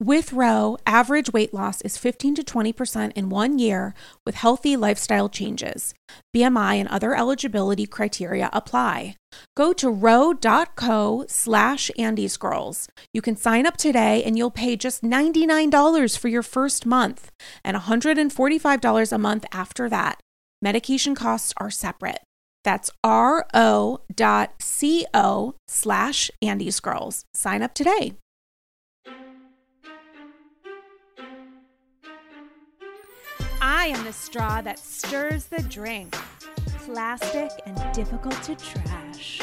With Ro, average weight loss is 15 to 20% in one year with healthy lifestyle changes. BMI and other eligibility criteria apply. Go to ro.co slash andyscrolls. You can sign up today and you'll pay just $99 for your first month and $145 a month after that. Medication costs are separate. That's ro.co slash andyscrolls. Sign up today. I am the straw that stirs the drink. Plastic and difficult to trash.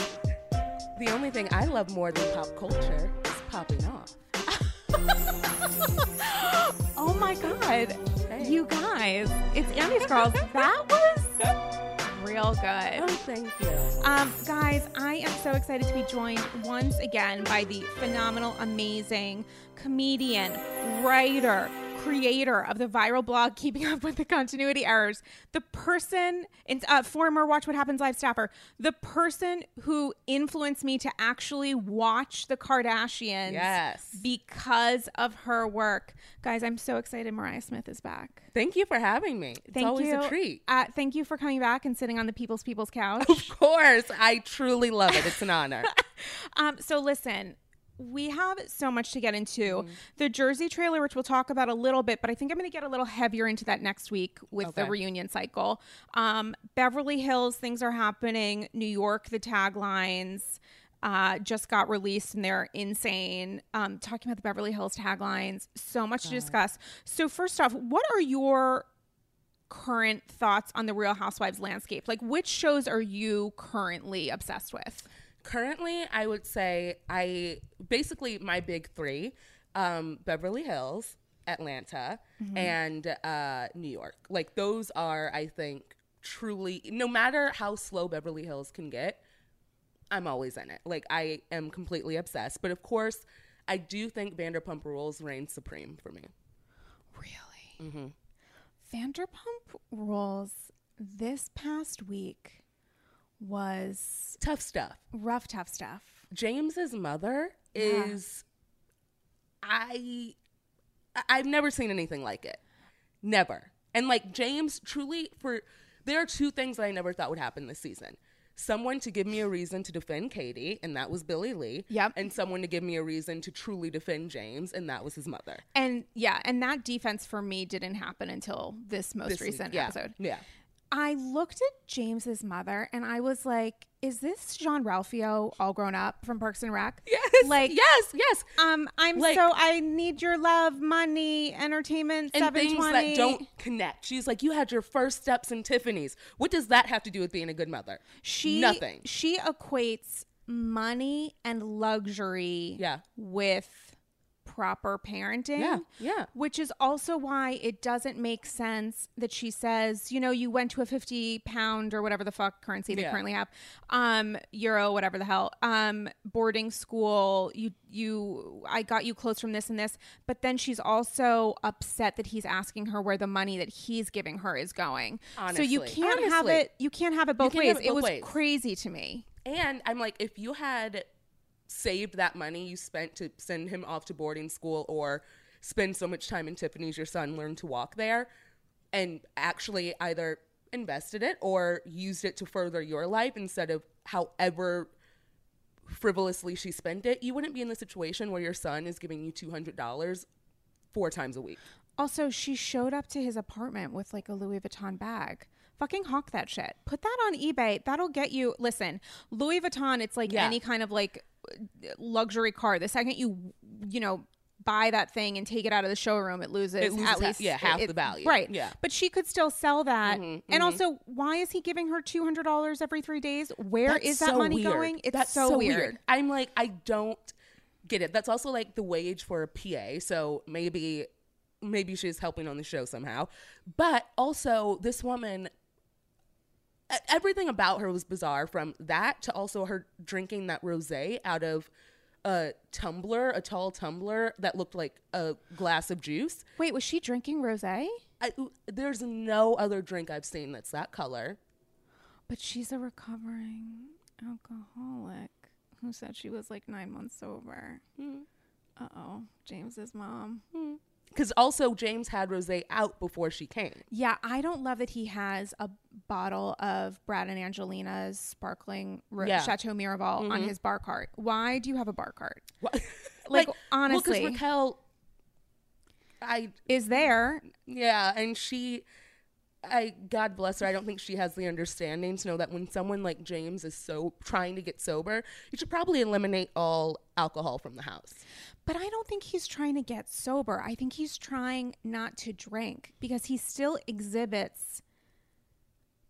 The only thing I love more than pop culture is popping off. oh my god. Hey. You guys, it's Andy's Girls. That was real good. Oh, thank you. Um, guys, I am so excited to be joined once again by the phenomenal, amazing comedian, writer, creator of the viral blog Keeping Up with the Continuity Errors, the person, uh, former Watch What Happens live staffer, the person who influenced me to actually watch the Kardashians yes. because of her work. Guys, I'm so excited Mariah Smith is back. Thank you for having me. It's thank always you. a treat. Uh, thank you for coming back and sitting on the People's People's couch. Of course. I truly love it. It's an honor. um, so listen, we have so much to get into. Mm. The Jersey trailer, which we'll talk about a little bit, but I think I'm going to get a little heavier into that next week with okay. the reunion cycle. Um, Beverly Hills, things are happening. New York, the taglines uh, just got released and they're insane. Um, talking about the Beverly Hills taglines, so much to discuss. So, first off, what are your current thoughts on the Real Housewives landscape? Like, which shows are you currently obsessed with? Currently i would say i basically my big three um, beverly hills atlanta mm-hmm. and uh, new york. Like those are i think truly no matter how slow beverly hills can get i'm always in it. Like i am completely obsessed. But of course i do think vanderpump rules reigns supreme for me. Really? Mm-hmm. vanderpump rules this past week was tough stuff. Rough, tough stuff. James's mother yeah. is I I've never seen anything like it. Never. And like James truly for there are two things that I never thought would happen this season. Someone to give me a reason to defend Katie, and that was Billie Lee. Yep. And someone to give me a reason to truly defend James, and that was his mother. And yeah, and that defense for me didn't happen until this most this recent yeah, episode. Yeah. I looked at James's mother and I was like, is this Jean-Ralphio all grown up from Parks and Rec? Yes. Like yes, yes. Um, I'm like, so I need your love, money, entertainment, and things that don't connect. She's like, you had your first steps in Tiffany's. What does that have to do with being a good mother? She nothing. She equates money and luxury yeah. with proper parenting. Yeah. Yeah. Which is also why it doesn't make sense that she says, you know, you went to a 50 pound or whatever the fuck currency they yeah. currently have, um, euro, whatever the hell, um, boarding school. You, you, I got you clothes from this and this. But then she's also upset that he's asking her where the money that he's giving her is going. Honestly. So you can't Honestly. have it, you can't have it both ways. It, both it was ways. crazy to me. And I'm like, if you had saved that money you spent to send him off to boarding school or spend so much time in Tiffany's your son learned to walk there and actually either invested it or used it to further your life instead of however frivolously she spent it, you wouldn't be in the situation where your son is giving you two hundred dollars four times a week. Also, she showed up to his apartment with like a Louis Vuitton bag. Fucking hawk that shit. Put that on eBay. That'll get you. Listen, Louis Vuitton. It's like Yeah. any kind of like luxury car. The second you, you know, buy that thing and take it out of the showroom, it loses, It loses at least yeah, half it- the value. Right. Yeah. But she could still sell that. Mhm, And mhm. also, why is he giving her two hundred dollars every three days? Where is that so money weird. going? It's That's so, weird. I'm like, I don't get it. That's also like the wage for a PA. So maybe, maybe she's helping on the show somehow. But also, this woman, everything about her was bizarre. From that to also her drinking that rosé out of a tumbler, a tall tumbler that looked like a glass of juice. Wait, was she drinking rosé? There's no other drink I've seen that's that color. But she's a recovering alcoholic who said she was like nine months sober. Hmm. Uh oh, James's mom. Because also James had rosé out before she came. Yeah, I don't love that he has a bottle of Brad and Angelina's sparkling Ro- Yeah. Chateau Miraval on mm-hmm. his bar cart. Why do you have a bar cart? Like, well, honestly. because Raquel, I Is there? yeah, and she, I God bless her. I don't think she has the understanding to know that when someone like James is so trying to get sober, you should probably eliminate all alcohol from the house. But I don't think he's trying to get sober. I think he's trying not to drink because he still exhibits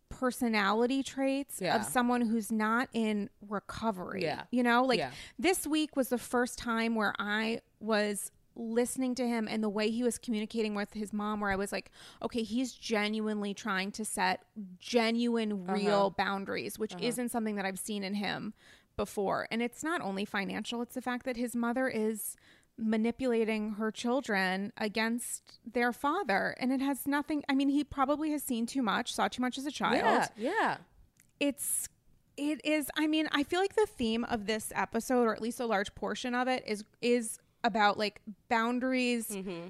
personality traits Yeah. of someone who's not in recovery. Yeah. You know, like Yeah. this week was the first time where I was listening to him and the way he was communicating with his mom where I was like, okay, he's genuinely trying to set genuine real Uh-huh. boundaries, which isn't something that I've seen in him before. And it's not only financial, it's the fact that his mother is manipulating her children against their father. And it has nothing, I mean, he probably has seen too much, saw too much as a child. Yeah, yeah. It's, it is, I mean, I feel like the theme of this episode, or at least a large portion of it, is, is about like boundaries Mm-hmm.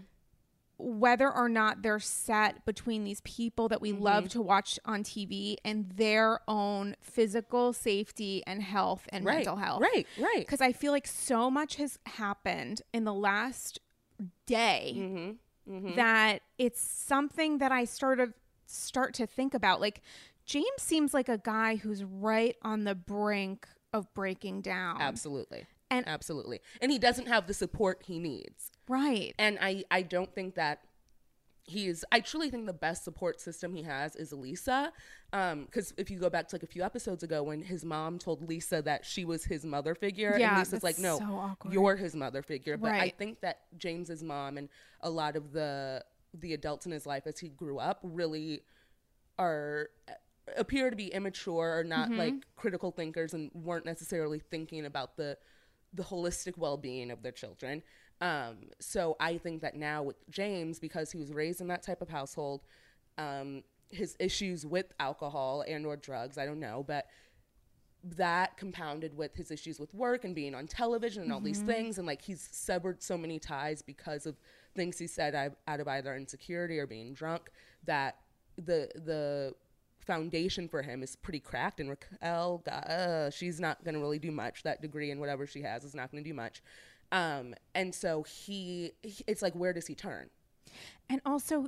whether or not they're set between these people that we Mm-hmm. love to watch on TV and their own physical safety and health and Right, mental health. right, right. Because I feel like so much has happened in the last day Mm-hmm. that it's something that I sort of start to think about. Like, James seems like a guy who's right on the brink of breaking down. Absolutely, And- absolutely. And he doesn't have the support he needs. Right. and I I don't think that he's I truly think the best support system he has is Lisa um because if you go back to like a few episodes ago when his mom told Lisa that she was his mother figure Yeah, and Lisa's like no so you're his mother figure but I think that James's mom and a lot of the the adults in his life as he grew up really are appear to be immature or not Mm-hmm. like critical thinkers and weren't necessarily thinking about the the holistic well-being of their children. Um so i think that now with james because he was raised in that type of household um his issues with alcohol and or drugs i don't know but that compounded with his issues with work and being on television and all these things and like he's severed so many ties because of things he said out of either insecurity or being drunk that the the foundation for him is pretty cracked and Raquel uh, she's not going to really do much that degree and whatever she has is not going to do much um and so he he- it's like where does he turn And also,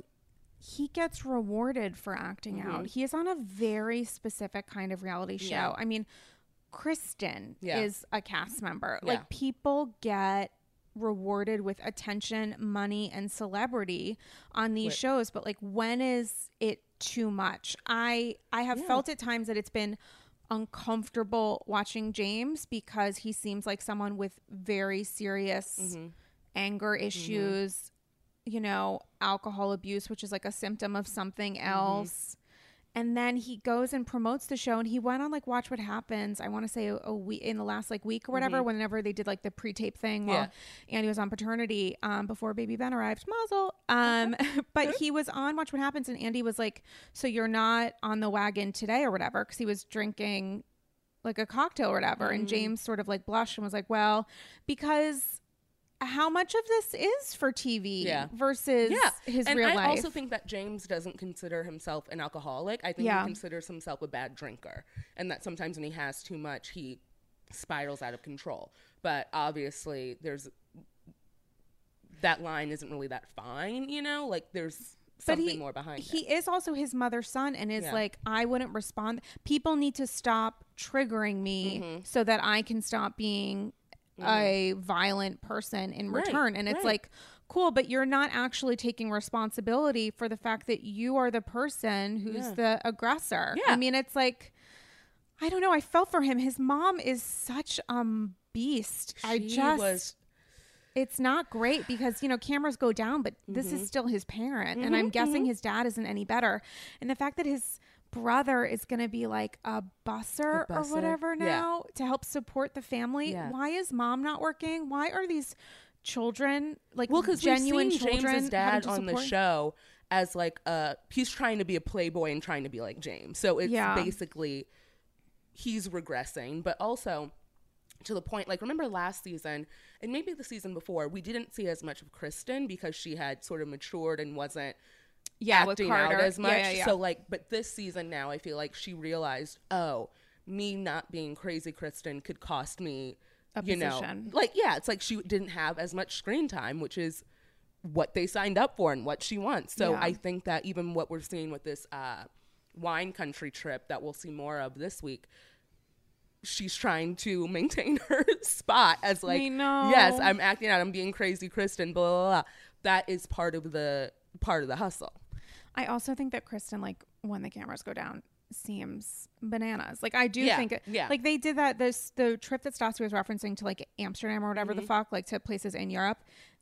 he gets rewarded for acting out. He is on a very specific kind of reality show. Yeah. I mean, Kristen Yeah. is a cast member. Yeah. Like, people get rewarded with attention, money, and celebrity on these shows. But, like, when is it too much? I I have Yeah. felt at times that it's been uncomfortable watching James because he seems like someone with very serious Mm-hmm. anger issues, you know, alcohol abuse, which is like a symptom of something Mm-hmm. else. And then he goes and promotes the show, and he went on like Watch What Happens. I want to say a, a week in the last like week or whatever, whenever they did like the pre-tape thing while Mm-hmm. Yeah. Andy was on paternity um, before baby Ben arrived. Mazel. Um, but he was on Watch What Happens, and Andy was like, "So you're not on the wagon today or whatever?" Because he was drinking like a cocktail or whatever. Mm-hmm. And James sort of like blushed and was like, "Well, because." How much of this is for TV Yeah. versus yeah his and real i life? I also think that james doesn't consider himself an alcoholic i think Yeah. he considers himself a bad drinker and that sometimes when he has too much he spirals out of control. But obviously, there's that line isn't really that fine, you know? Like there's But something he, more behind he it. is also his mother's son and is Yeah. like i wouldn't respond people need to stop triggering me Mm-hmm. so that i can stop being a violent person in Right, return. And it's right. like cool but you're not actually taking responsibility for the fact that you are the person who's Yeah. the aggressor. Yeah. i mean it's like i don't know. I felt for him. His mom is such um beast. I just was it's not great because you know cameras go down but this Mm-hmm. is still his parent. And i'm guessing his dad isn't any better. And the fact that his brother is going to be like a busser, A or busser, whatever yeah. now to help support the family Yeah. why is mom not working why are these children like well because genuine we've seen children James's dad on the show as like uh he's trying to be a playboy and trying to be like James. So it's Yeah. basically he's regressing, but also to the point like remember last season and maybe the season before we didn't see as much of Kristen because she had sort of matured and wasn't yeah acting out as much. yeah, yeah. So like, but this season now, I feel like she realized, oh, me not being crazy Kristen could cost me, A you know, position. like yeah, it's like she didn't have as much screen time, which is what they signed up for and what she wants. So. I think that even what we're seeing with this uh, wine country trip that we'll see more of this week. She's trying to maintain her spot as like, know. yes, I'm acting out, I'm being crazy, Kristen. Blah, blah blah. That is part of the part of the hustle. I also think that Kristen, like when the cameras go down, seems bananas. Like I do Yeah, think, yeah. like they did that. This the trip that Stassi was referencing to like Amsterdam or whatever Mm-hmm. the fuck, like to places in Europe.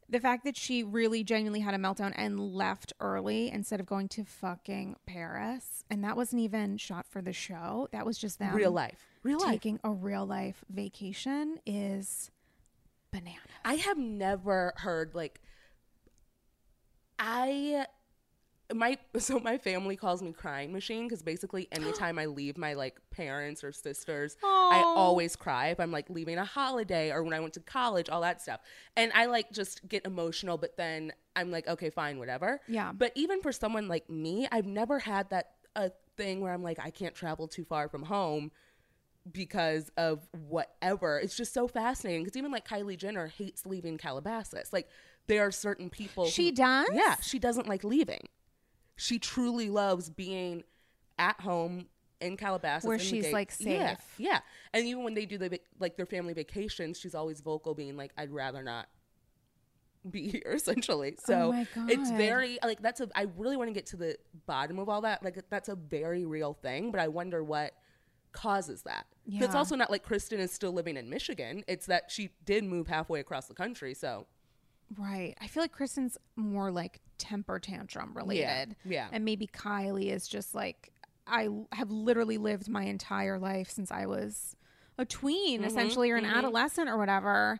The fact that she really genuinely had a meltdown and left early instead of going to fucking Paris, and that wasn't even shot for the show. That was just them real life real life taking a real life vacation is bananas. i have never heard like i my so my family calls me crying machine because basically anytime i leave my like parents or sisters i always cry if i'm like leaving a holiday or when i went to college all that stuff and i like just get emotional but then i'm like okay fine whatever Yeah. but even for someone like me i've never had that a thing where i'm like i can't travel too far from home because of whatever. It's just so fascinating because even like Kylie Jenner hates leaving Calabasas. Like there are certain people She who- does? Yeah, she doesn't like leaving. She truly loves being at home in Calabasas Where in she's, like, safe. yeah. And even when they do the like their family vacations, she's always vocal, being like, "I'd rather not." be here essentially so Oh it's very like that's a i really want to get to the bottom of all that like that's a very real thing but i wonder what causes that. 'Cause It's also not like Kristen is still living in Michigan. It's that she did move halfway across the country. So Right. I feel like Kristen's more like temper tantrum related. yeah. yeah. And maybe Kylie is just like, I have literally lived my entire life since I was a tween, Mm-hmm, essentially, or an adolescent or whatever,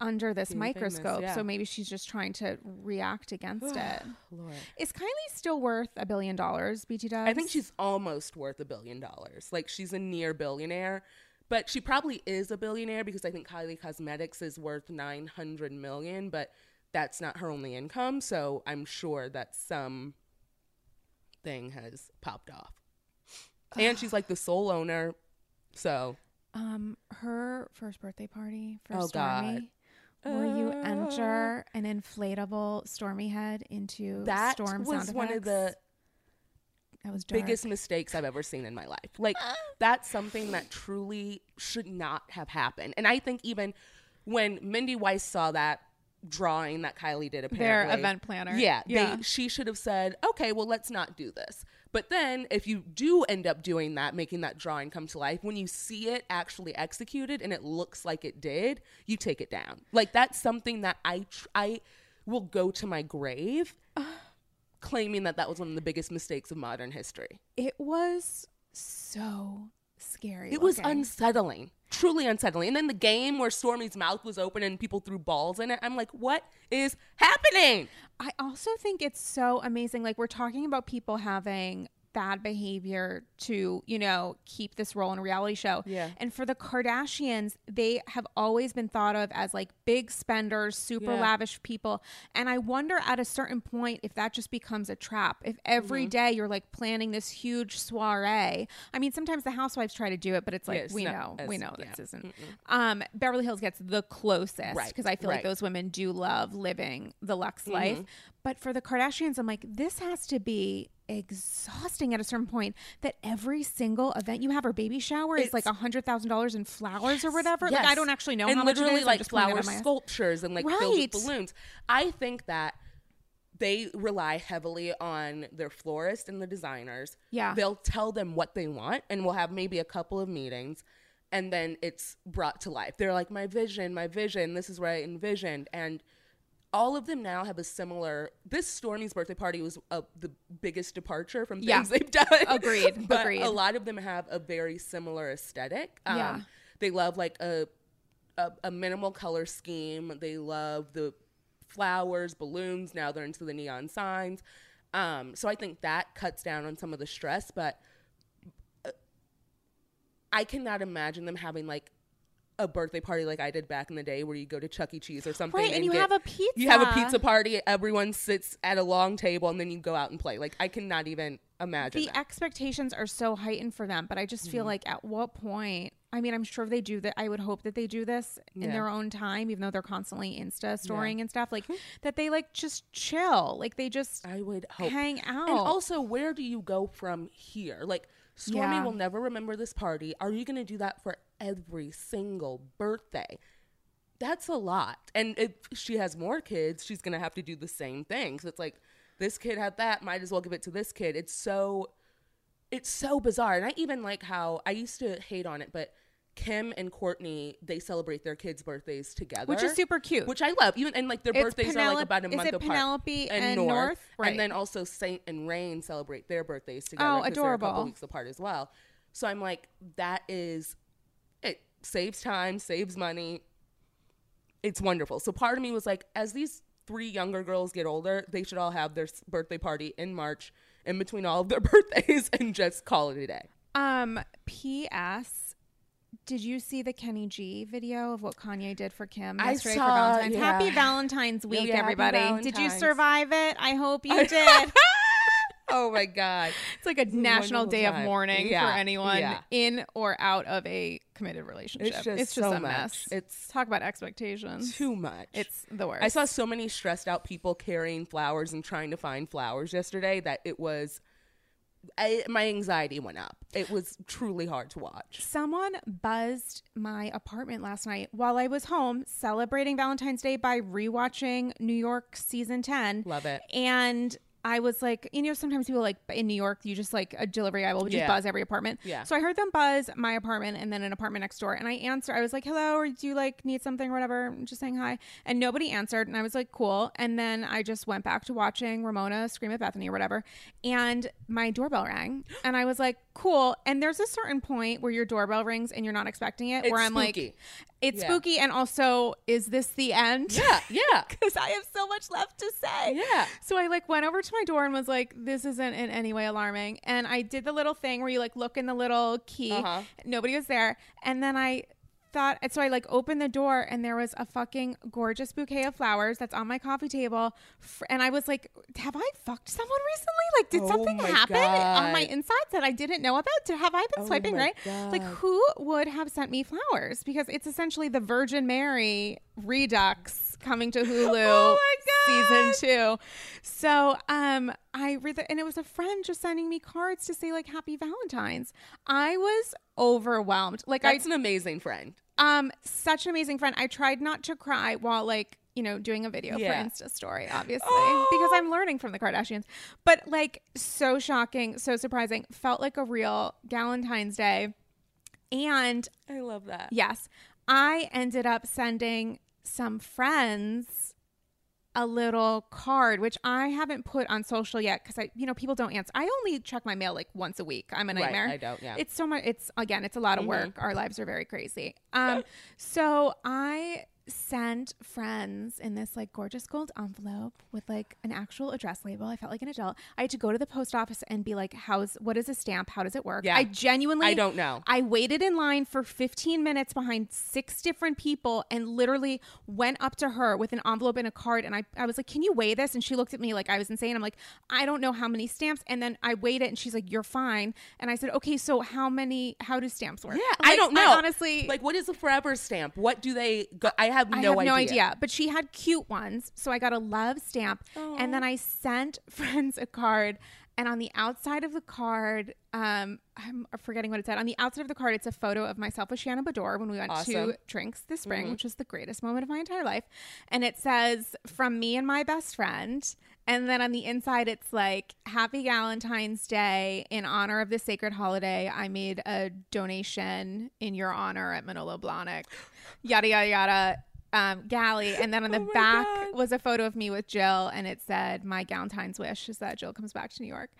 under this Being famous, microscope. yeah. So maybe she's just trying to react against it. Lord. Is Kylie still worth a billion dollars, BT does? I think she's almost worth a billion dollars. Like she's a near billionaire, but she probably is a billionaire because I think Kylie Cosmetics is worth 900 million, but that's not her only income. So I'm sure that some thing has popped off. And she's like the sole owner. So Um, her first birthday party for Oh, Stormi, where you Uh. enter an inflatable Stormi head into that storm was one of the that was dark. biggest mistakes I've ever seen in my life. Like that's something that truly should not have happened. And I think even when Mindy Weiss saw that drawing that Kylie did apparently. their event planner. Yeah, yeah. They, she should have said, "Okay, well, let's not do this." But then, if you do end up doing that, making that drawing come to life, when you see it actually executed and it looks like it did, you take it down. Like that's something that I tr- I will go to my grave claiming that that was one of the biggest mistakes of modern history. it was so scary. It was looking. unsettling, truly unsettling. And then the game where Stormi's mouth was open and people threw balls in it, I'm like, what is happening? I also think it's so amazing. Like we're talking about people having bad behavior to, you know, keep this role in a reality show. Yeah. And for the Kardashians, they have always been thought of as like big spenders, super Yeah. lavish people. And I wonder at a certain point if that just becomes a trap. If every Mm-hmm. day you're like planning this huge soiree. I mean, sometimes the housewives try to do it, but it's like Yeah, it's we not know, we as- know this isn't. Um, Beverly Hills gets the closest Right, because I feel like those women do love living the Lux Mm-hmm. life. But for the Kardashians, I'm like, this has to be exhausting at a certain point that every single event you have or baby shower is like a hundred thousand dollars in flowers or whatever. Like I don't actually know and how much literally it is. Like just pulling it flower out of my ass. sculptures and like filled with balloons. I think that they rely heavily on their florist and the designers. Yeah. They'll tell them what they want and we'll have maybe a couple of meetings and then it's brought to life. They're like, My vision, my vision, this is what I envisioned and all of them now have a similar. This Stormi's birthday party was uh, the biggest departure from things Yeah. they've done. Agreed, but agreed. A lot of them have a very similar aesthetic. Um, Yeah. They love like a, a a minimal color scheme. They love the flowers, balloons. Now they're into the neon signs. Um, so I think that cuts down on some of the stress, but uh, I cannot imagine them having like a birthday party like I did back in the day, where you go to Chuck E. Cheese or something, Right, and you get- have a pizza. You have a pizza party. Everyone sits at a long table, and then you go out and play. Like I cannot even imagine. the that. expectations are so heightened for them but i just feel Mm-hmm. like at what point i mean i'm sure they do that i would hope that they do this in Yeah. their own time even though they're constantly insta storing and stuff like that they like just chill like they just I would hope. hang out And also, where do you go from here? Like, Stormi Yeah. will never remember this party. Are you going to do that for every single birthday? That's a lot. And if she has more kids, she's going to have to do the same thing. So it's like, this kid had that, might as well give it to this kid. It's so, it's so bizarre. And I even like how I used to hate on it, but Kim and Kourtney, they celebrate their kids' birthdays together. which is super cute Which I love. Even and like their It's birthdays are like about a month apart. Penelope and North? Right. And then also Saint and Reign celebrate their birthdays together. Oh, they're a couple weeks apart as well. So I'm like, that is it saves time, saves money. It's wonderful. So part of me was like, as these three younger girls get older, they should all have their birthday party in March in between all of their birthdays and just call it a day. um ps did you see the Kenny G video of what Kanye did for Kim yesterday saw, for Valentine's? yeah. Happy Valentine's Week, yeah, everybody. Did you survive it? I hope you did. oh my god. It's like a national wonderful day of mourning Yeah, for anyone in or out of a committed relationship. It's just so a much. mess. It's talk about expectations. Too much. It's the worst. I saw so many stressed out people carrying flowers and trying to find flowers yesterday that it was I, my anxiety went up. It was truly hard to watch. Someone buzzed my apartment last night while I was home celebrating Valentine's Day by rewatching New York season 10. Love it. And I was like, you know, sometimes people like in New York, you just like a delivery guy will just Yeah. buzz every apartment. Yeah. So I heard them buzz my apartment and then an apartment next door. And I answered, I was like, hello, or do you like need something or whatever? I'm just saying hi. And nobody answered. And I was like, cool. And then I just went back to watching Ramona scream at Bethany or whatever. And my doorbell rang. And I was like, cool. And there's a certain point where your doorbell rings and you're not expecting it, It's where I'm spooky. like, it's Yeah. spooky. And also, is this the end? Yeah, yeah. because I have so much left to say. Yeah. So I like went over to my door and was like, "This isn't in any way alarming." And I did the little thing where you like look in the little key. Uh-huh. Nobody was there, and then I thought, and so I like opened the door and there was a fucking gorgeous bouquet of flowers that's on my coffee table, and I was like, "Have I fucked someone recently? Like, did Oh something happen on my God. insides that I didn't know about? Have I been Oh swiping right? Like, who would have sent me flowers? Because it's essentially the Virgin Mary Redux coming to Hulu Oh God. season two. So um I read that and it was a friend just sending me cards to say like happy Valentine's. I was overwhelmed. Like That's an amazing friend. Um such an amazing friend. I tried not to cry while like you know, doing a video Yeah. for Insta story, obviously, Oh. because I'm learning from the Kardashians. But like, so shocking, so surprising. Felt like a real Valentine's Day. And I love that. Yes. I ended up sending some friends a little card, which I haven't put on social yet because I, you know, people don't answer. I only check my mail like once a week. I'm a Right, nightmare. I don't, yeah. It's so much. It's again, it's a lot of Mhm. work. Our lives are very crazy. Um, so I sent friends in this like gorgeous gold envelope with like an actual address label. I felt like an adult. I had to go to the post office and be like, "How's what is a stamp? How does it work?" Yeah. I genuinely I don't know. I waited in line for 15 minutes behind six different people and literally went up to her with an envelope and a card and I, I was like, "Can you weigh this?" And she looked at me like I was insane. I'm like, "I don't know how many stamps." And then I weighed it and she's like, "You're fine." And I said, "Okay, so how many how do stamps work?" Yeah, I don't know. honestly, like what is a forever stamp? What do they? Go- I have no I have idea. no idea. But she had cute ones. So I got a love stamp. And then I sent friends a card. And on the outside of the card, um, I'm forgetting what it said. On the outside of the card, it's a photo of myself with Shannon Beador when we went Awesome. to drinks this spring, which was the greatest moment of my entire life. And it says, from me and my best friend. And then on the inside, it's like, Happy Valentine's Day. In honor of this sacred holiday, I made a donation in your honor at Manolo Blahnik. Yada, yada, yada. Um, galley. And then on the Oh back God. was a photo of me with Jill, and it said, My Valentine's wish is that Jill comes back to New York.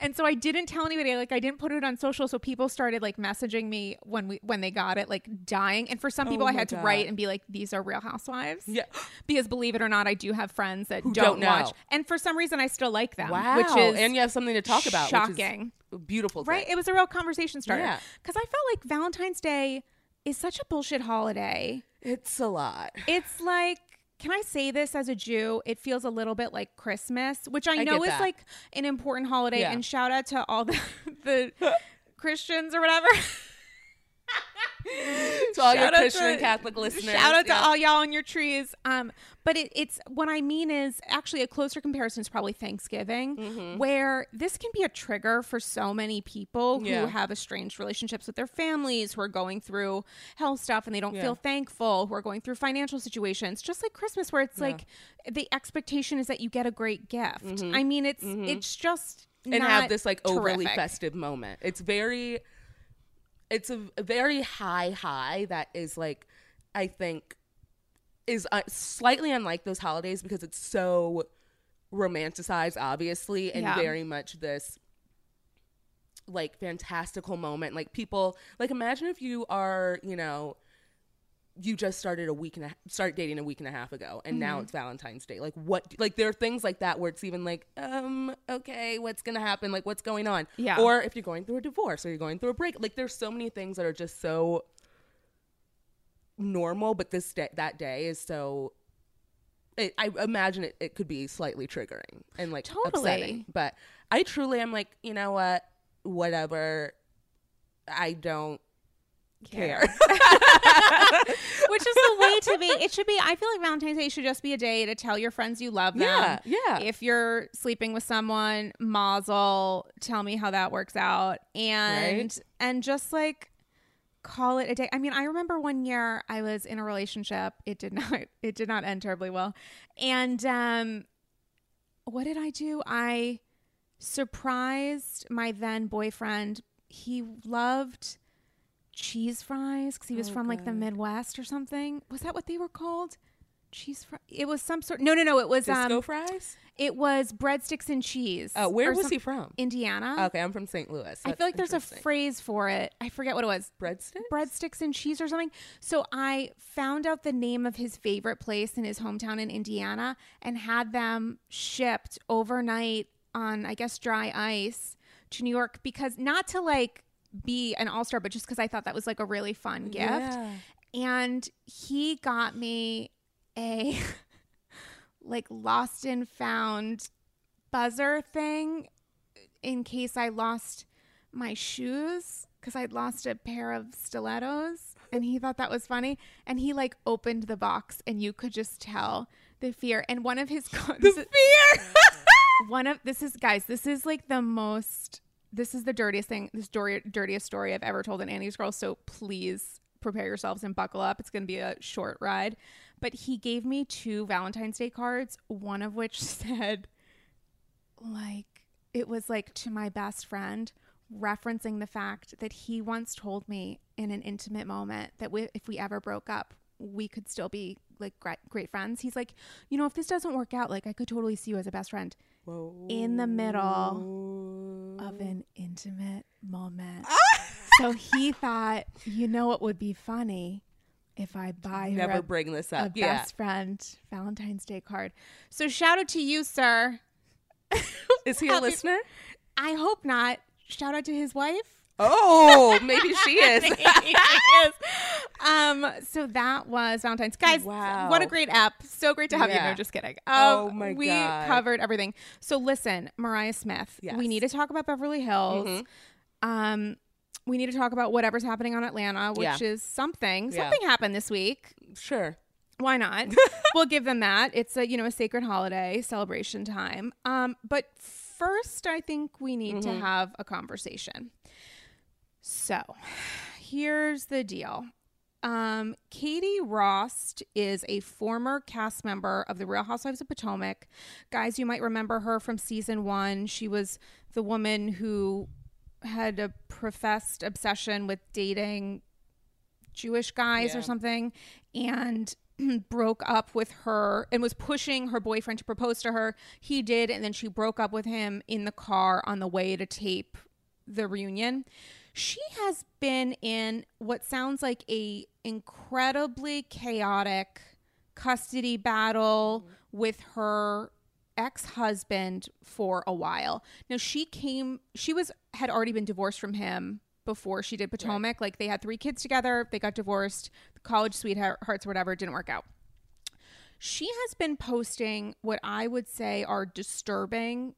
And so I didn't tell anybody, like, I didn't put it on social. So people started like messaging me when we when they got it, like dying. And for some people, Oh I had to write and be like, These are real housewives. Yeah. Because believe it or not, I do have friends that Who don't, don't watch. And for some reason, I still like them. Wow. Which is and you have something to talk about. shocking. Which is a beautiful. right? It was a real conversation starter. Yeah. Because I felt like Valentine's Day is such a bullshit holiday. It's a lot. It's like, can I say this as a Jew? It feels a little bit like Christmas, which I, I know is that. like an important holiday. Yeah. And shout out to all the, the Christians or whatever. To all your Shout out Christian to- and Catholic listeners. Shout out yeah. to all y'all and your trees. Um, but it, it's what I mean is actually a closer comparison is probably Thanksgiving, Mm-hmm. where this can be a trigger for so many people who Yeah. have estranged relationships with their families, who are going through health stuff and they don't Yeah. feel thankful, who are going through financial situations, just like Christmas, where it's like the expectation is that you get a great gift. I mean, it's it's just Mm-hmm. and have this like overly terrific. festive moment. It's very, it's a, a very high high that is like, I think, is uh, slightly unlike those holidays because it's so romanticized, obviously, and Yeah. very much this like fantastical moment. Like people, like imagine if you are, you know. You just started a week and a start dating a week and a half ago, and now Mm-hmm. it's Valentine's Day. Like what? Like there are things like that where it's even like, um, okay, what's gonna happen? Like what's going on? Yeah. Or if you're going through a divorce or you're going through a break, like there's so many things that are just so normal, but this day, that day is so. It, I imagine it, it could be slightly triggering and like Totally. upsetting, but I truly am like, you know what, whatever. I don't care. which is the way to be. It should be. I feel like Valentine's Day should just be a day to tell your friends you love them. Yeah, yeah. If you're sleeping with someone, mazel. Tell me how that works out, and Right. and just like call it a day. I mean, I remember one year I was in a relationship. It did not. It did not end terribly well, and um, what did I do? I surprised my then boyfriend. He loved cheese fries because he was Oh, from like the Midwest or something. Was that what they were called? Cheese fries. It was some sort. No, no, no. It was Disco um. fries? It was breadsticks and cheese. Oh, where was some- he from? Indiana. Okay, I'm from St. Louis. I feel like there's a phrase for it. I forget what it was. breadstick. Breadsticks and cheese or something. So I found out the name of his favorite place in his hometown in Indiana and had them shipped overnight on, I guess, dry ice to New York because not to like be an all star, but just because I thought that was like a really fun gift. Yeah. And he got me a like lost and found buzzer thing in case I lost my shoes because I'd lost a pair of stilettos and he thought that was funny and he like opened the box and you could just tell the fear and one of his co- is- Fear. one of this is guys this is like the most this is the dirtiest thing this dirtiest story i've ever told in annie's girl so please prepare yourselves and buckle up. It's going to be a short ride. But he gave me two valentine's day cards one of which said like it was like to my best friend referencing the fact that he once told me in an intimate moment that we, if we ever broke up we could still be like great, great friends. He's like you know if this doesn't work out like i could totally see you as a best friend in the middle of an intimate moment. Ah! so he thought, you know what would be funny? if I buy her Never a, bring this a up. Yeah. best friend Valentine's Day card. So shout out to you, sir. Is he a listener? I hope not. Shout out to his wife. Oh, maybe she is. um, so that was Valentine's. Guys, Wow. what a great app. So great to have you. Yeah. No, just kidding. Oh Um, my we God. We covered everything. So listen, Mariah Smith, Yes. we need to talk about Beverly Hills. Mhm. Um, we need to talk about whatever's happening on Atlanta, which Yeah. is something. Yeah. Something happened this week. Sure. Why not? we'll give them that. It's a you know a sacred holiday celebration time. Um, but first, I think we need Mm-hmm. to have a conversation. So, here's the deal. Um, Katie Rost is a former cast member of The Real Housewives of Potomac. Guys, you might remember her from season one. She was the woman who had a professed obsession with dating Jewish guys or something and broke up with her and was pushing her boyfriend to propose to her. He did, and then she broke up with him in the car on the way to tape the reunion. She has been in what sounds like a incredibly chaotic custody battle with her ex-husband for a while. Now she came she was had already been divorced from him before she did Potomac. Like they had three kids together, they got divorced, college sweethearts or whatever, didn't work out. She has been posting what I would say are disturbing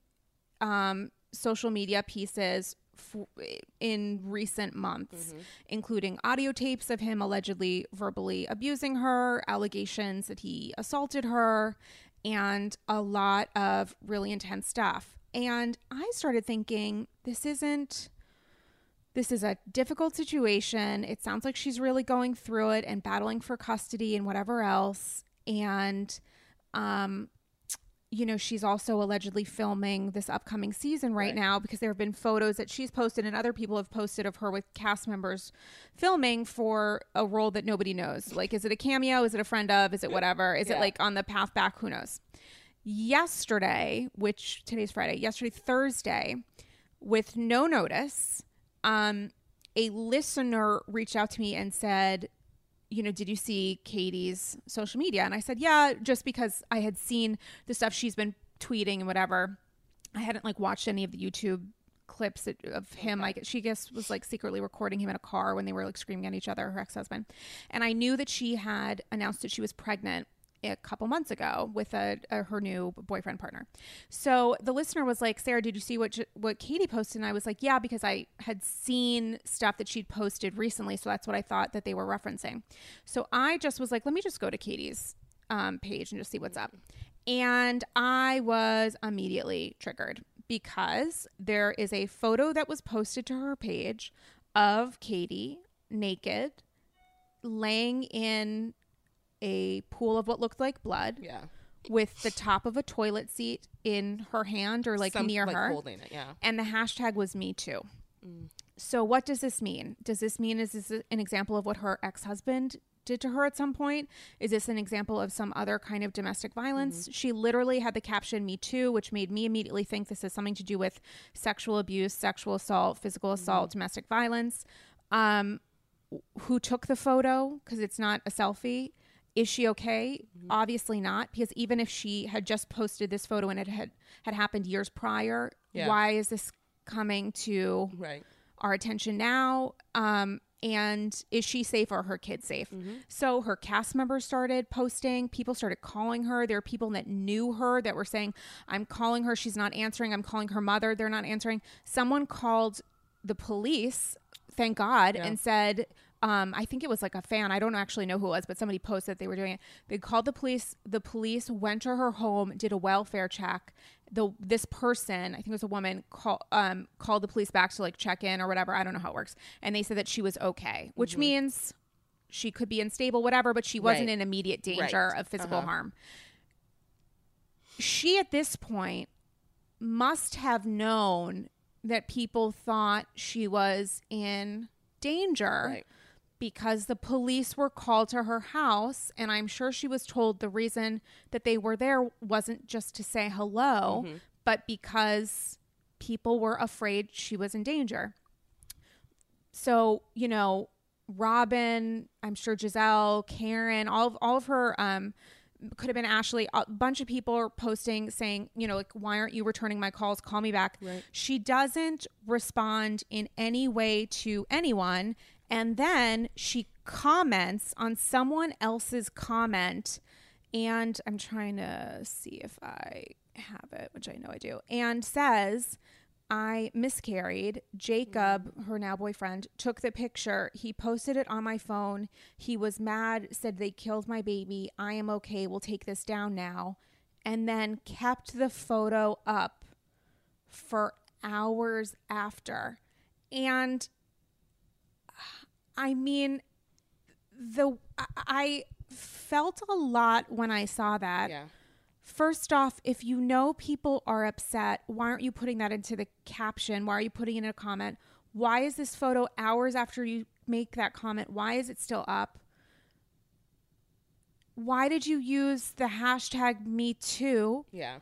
um, social media pieces f- in recent months, including audio tapes of him allegedly verbally abusing her, allegations that he assaulted her, and a lot of really intense stuff. And I started thinking, this isn't. This is a difficult situation. It sounds like she's really going through it and battling for custody and whatever else. And um, you know, she's also allegedly filming this upcoming season right, Right. now because there have been photos that she's posted and other people have posted of her with cast members filming for a role that nobody knows. Like, is it a cameo? Is it a friend of? Is it whatever? Is it like on the path back? Who knows? Yesterday, which today's Friday, yesterday, Thursday, with no notice, um, a listener reached out to me and said, you know, did you see Katie's social media? And I said, yeah, just because I had seen the stuff she's been tweeting and whatever. I hadn't like watched any of the YouTube clips of him. Like she guess was like secretly recording him in a car when they were like screaming at each other, her ex-husband. And I knew that she had announced that she was pregnant a couple months ago with a, a her new boyfriend partner. So the listener was like, "Sarah, did you see what what Katie posted?" And I was like, "Yeah, because I had seen stuff that she'd posted recently, so that's what I thought that they were referencing." So I just was like, "Let me just go to Katie's um, page and just see what's up." And I was immediately triggered because there is a photo that was posted to her page of Katie naked laying in a pool of what looked like blood Yeah. with the top of a toilet seat in her hand or like Some- near like her. holding it. Yeah. And the hashtag was me too. Mm. So what does this mean? Does this mean is this an example of what her ex-husband did to her at some point? Is this an example of some other kind of domestic violence? Mm-hmm. She literally had the caption me too, which made me immediately think this is something to do with sexual abuse, sexual assault, physical Mm-hmm. assault, domestic violence. Um who took the photo because it's not a selfie is she okay? Mm-hmm. obviously not because even if she had just posted this photo and it had had happened years prior Yeah. why is this coming to Right. our attention now? Um and is she safe or are her kids safe? So her cast members started posting people started calling her. There are people that knew her that were saying i'm calling her. She's not answering. I'm calling her mother. They're not answering. Someone called the police thank god Yeah. and said um, I think it was like a fan. I don't actually know who it was, but somebody posted that they were doing it. They called the police. The police went to her home, did a welfare check. The this person, I think it was a woman, call, um, called the police back to like check in or whatever. I don't know how it works, and they said that she was okay, which means she could be unstable, whatever, but she wasn't Mm-hmm. Right. in immediate danger Right. of physical Uh-huh. harm. She at this point must have known that people thought she was in danger Right. Because the police were called to her house and i'm sure she was told the reason that they were there wasn't just to say hello Mm-hmm. but because people were afraid she was in danger so you know Robin, I'm sure Gizelle, Karen, all of, all of her um could have been Ashley. A bunch of people are posting saying, you know, like, why aren't you returning my calls? Call me back. Right. She doesn't respond in any way to anyone. And then she comments on someone else's comment. And I'm trying to see if I have it, which I know I do, and says, I miscarried. Jacob, her now boyfriend, took the picture. He posted it on my phone. He was mad, said they killed my baby. I am okay. We'll take this down now. And then kept the photo up for hours after. And I mean, the I felt a lot when I saw that. Yeah. First off, if you know people are upset, why aren't you putting that into the caption? Why are you putting it in a comment? Why is this photo hours after you make that comment? Why is it still up? Why did you use the hashtag me too? Yeah.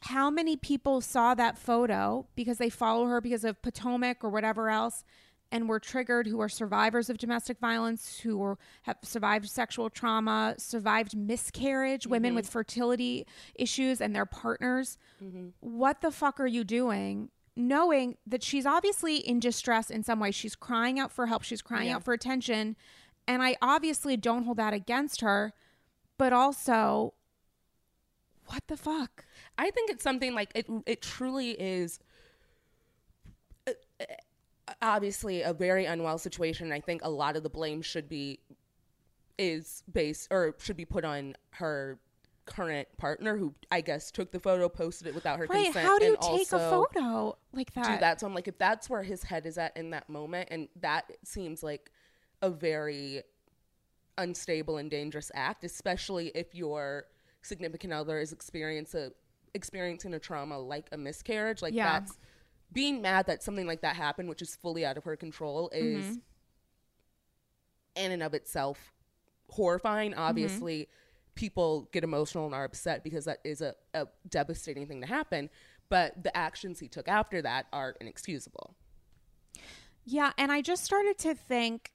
How many people saw that photo because they follow her because of Potomac or whatever else and were triggered who are survivors of domestic violence, who were, have survived sexual trauma, survived miscarriage, women with mm-hmm. fertility issues and their partners. Mm-hmm. What the fuck are you doing? Knowing that she's obviously in distress in some way. She's crying out for help, she's crying Yeah. out for attention. And I obviously don't hold that against her, but also, what the fuck? I think it's something like it. It truly is. Obviously, a very unwell situation. I think a lot of the blame should be is based or should be put on her current partner, who I guess took the photo, posted it without her Right? consent. How do you take a photo like that? Do that. So I'm like, if that's where his head is at in that moment, and that seems like a very unstable and dangerous act, especially if your significant other is experience a, experiencing a trauma like a miscarriage. Like Yeah. that's being mad that something like that happened, which is fully out of her control, is Mm-hmm. in and of itself horrifying. Mm-hmm. Obviously, people get emotional and are upset because that is a, a devastating thing to happen. But the actions he took after that are inexcusable. Yeah, and I just started to think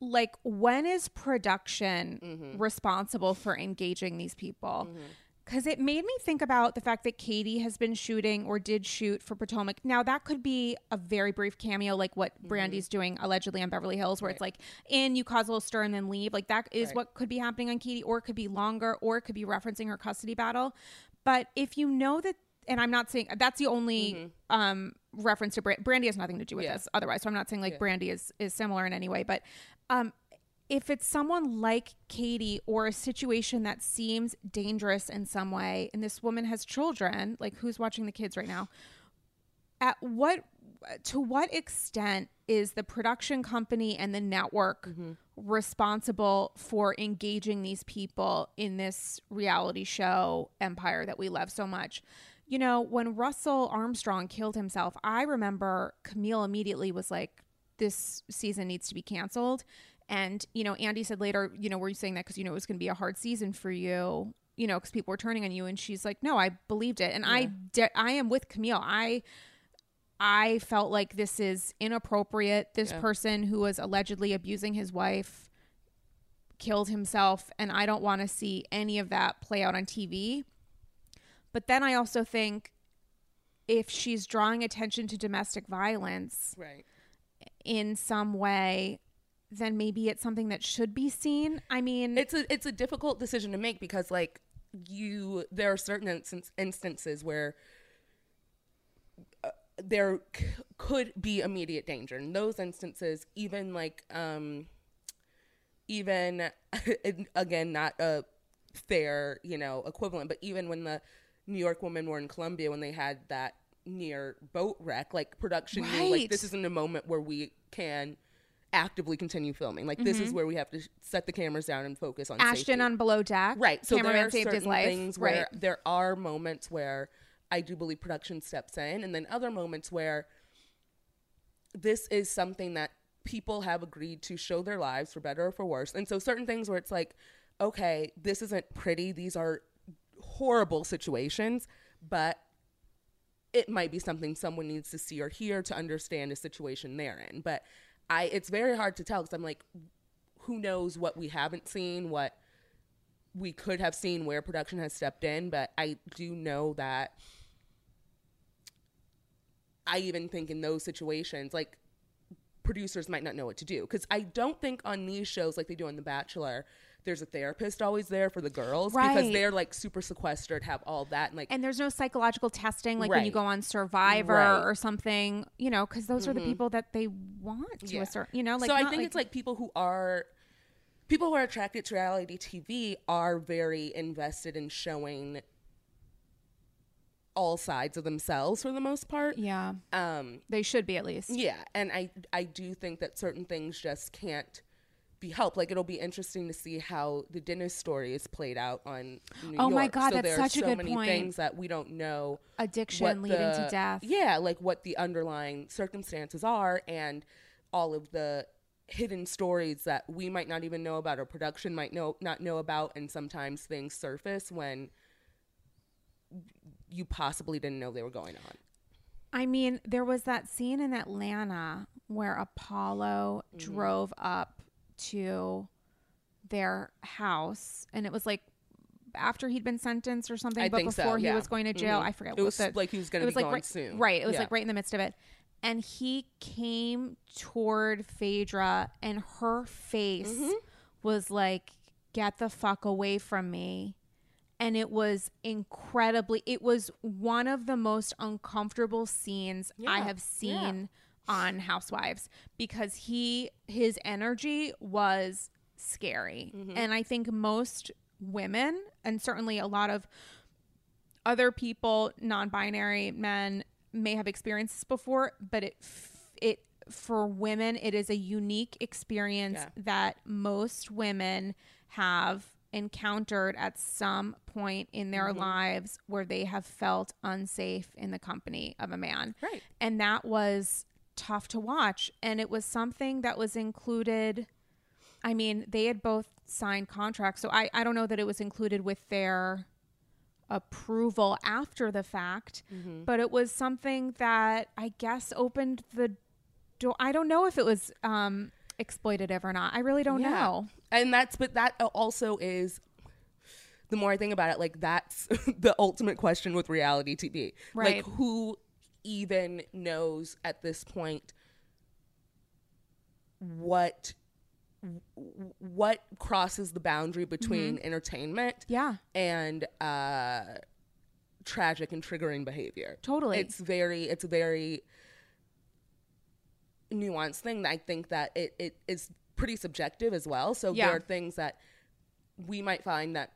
like when is production Mm-hmm. responsible for engaging these people? Cuz it made me think about the fact that Katie has been shooting or did shoot for Potomac. Now that could be a very brief cameo like what Mm-hmm. Brandi's doing allegedly on Beverly Hills where it's like in you cause a little stir and then leave. Like that is Right. what could be happening on Katie or it could be longer or it could be referencing her custody battle. But if you know that and I'm not saying that's the only um, reference to Brandi. Brandi has nothing to do with Mm-hmm. Yeah. this otherwise. So I'm not saying like Yeah. Brandi is is similar in any way, but um, if it's someone like Katie or a situation that seems dangerous in some way, and this woman has children, like who's watching the kids right now? At what to what extent is the production company and the network mm-hmm. responsible for engaging these people in this reality show empire that we love so much? You know, when Russell Armstrong killed himself, I remember Camille immediately was like, this season needs to be canceled. And, you know, Andy said later, you know, were you saying that because, you know, it was going to be a hard season for you, you know, because people were turning on you. And she's like, no, I believed it. And I, de- I am with Camille. I, I felt like this is inappropriate. This Yeah. person who was allegedly abusing his wife killed himself. And I don't want to see any of that play out on TV. But then I also think if she's drawing attention to domestic violence Right. in some way, then maybe it's something that should be seen. I mean, It's a it's a difficult decision to make because like you there are certain instance, instances where uh, there c- could be immediate danger. In those instances, even like um even again not a fair, you know, equivalent, but even when the New York women were in Colombia when they had that near boat wreck, like production knew like this isn't a moment where we can actively continue filming. Like this is where we have to set the cameras down and focus on Mm-hmm. Ashton safety. on below deck. right. So there are saved his certain life. things where right. there are moments where I do believe production steps in, and then other moments where this is something that people have agreed to show their lives for better or for worse. And so certain things where it's like, okay, this isn't pretty. These are horrible situations, but it might be something someone needs to see or hear to understand a situation they're in. But I it's very hard to tell because I'm like, who knows what we haven't seen, what we could have seen where production has stepped in, but I do know that I even think in those situations, like producers might not know what to do. Because I don't think on these shows like they do on The Bachelor, there's a therapist always there for the girls because they're like super sequestered, have all that, and like and there's no psychological testing like when you go on Survivor Right. Mm-hmm. or something, you know, because those are the people that they want to Yeah. a certain, you know, like so I think it's like people who are people who are attracted to reality TV are very invested in showing all sides of themselves for the most part. yeah, Um, they should be at least. yeah, and I I do think that certain things just can't be helped. Like it'll be interesting to see how the Dennis story is played out on New Oh my God, so that's such a so good many point. things that we don't know Addiction leading to death. Yeah, like what the underlying circumstances are and all of the hidden stories that we might not even know about or production might know not know about and sometimes things surface when you possibly didn't know they were going on. I mean, there was that scene in Atlanta where Apollo Mm-hmm. drove up to their house, and it was like after he'd been sentenced or something, I but think so, before he was going to jail. Mhm. I forget It was the, like he was going to be like gone right, soon. Right. It was Yeah. like right in the midst of it. And he came toward Phaedra, and her face Mm-hmm. was like, Get the fuck away from me. And it was incredibly, it was one of the most uncomfortable scenes I have seen on Housewives because he, his energy was scary. Mm-hmm. And I think most women, and certainly a lot of other people, non-binary men, may have experienced this before, but it it for women it is a unique experience Yeah. that most women have encountered at some point in their Mm-hmm. lives where they have felt unsafe in the company of a man. Right. And that was tough to watch and it was something that was included I mean, they had both signed contracts, so I, I don't know that it was included with their approval after the fact, Mm-hmm. but it was something that I guess opened the door. I don't know if it was um, exploitative or not. I really don't Yeah. know. And that's, but that also is, the more I think about it, like that's the ultimate question with reality TV. Right. Like who even knows at this point what what crosses the boundary between entertainment Yeah, and uh tragic and triggering behavior Totally. it's very it's a very nuanced thing i think that it, it is pretty subjective as well so Yeah. there are things that we might find that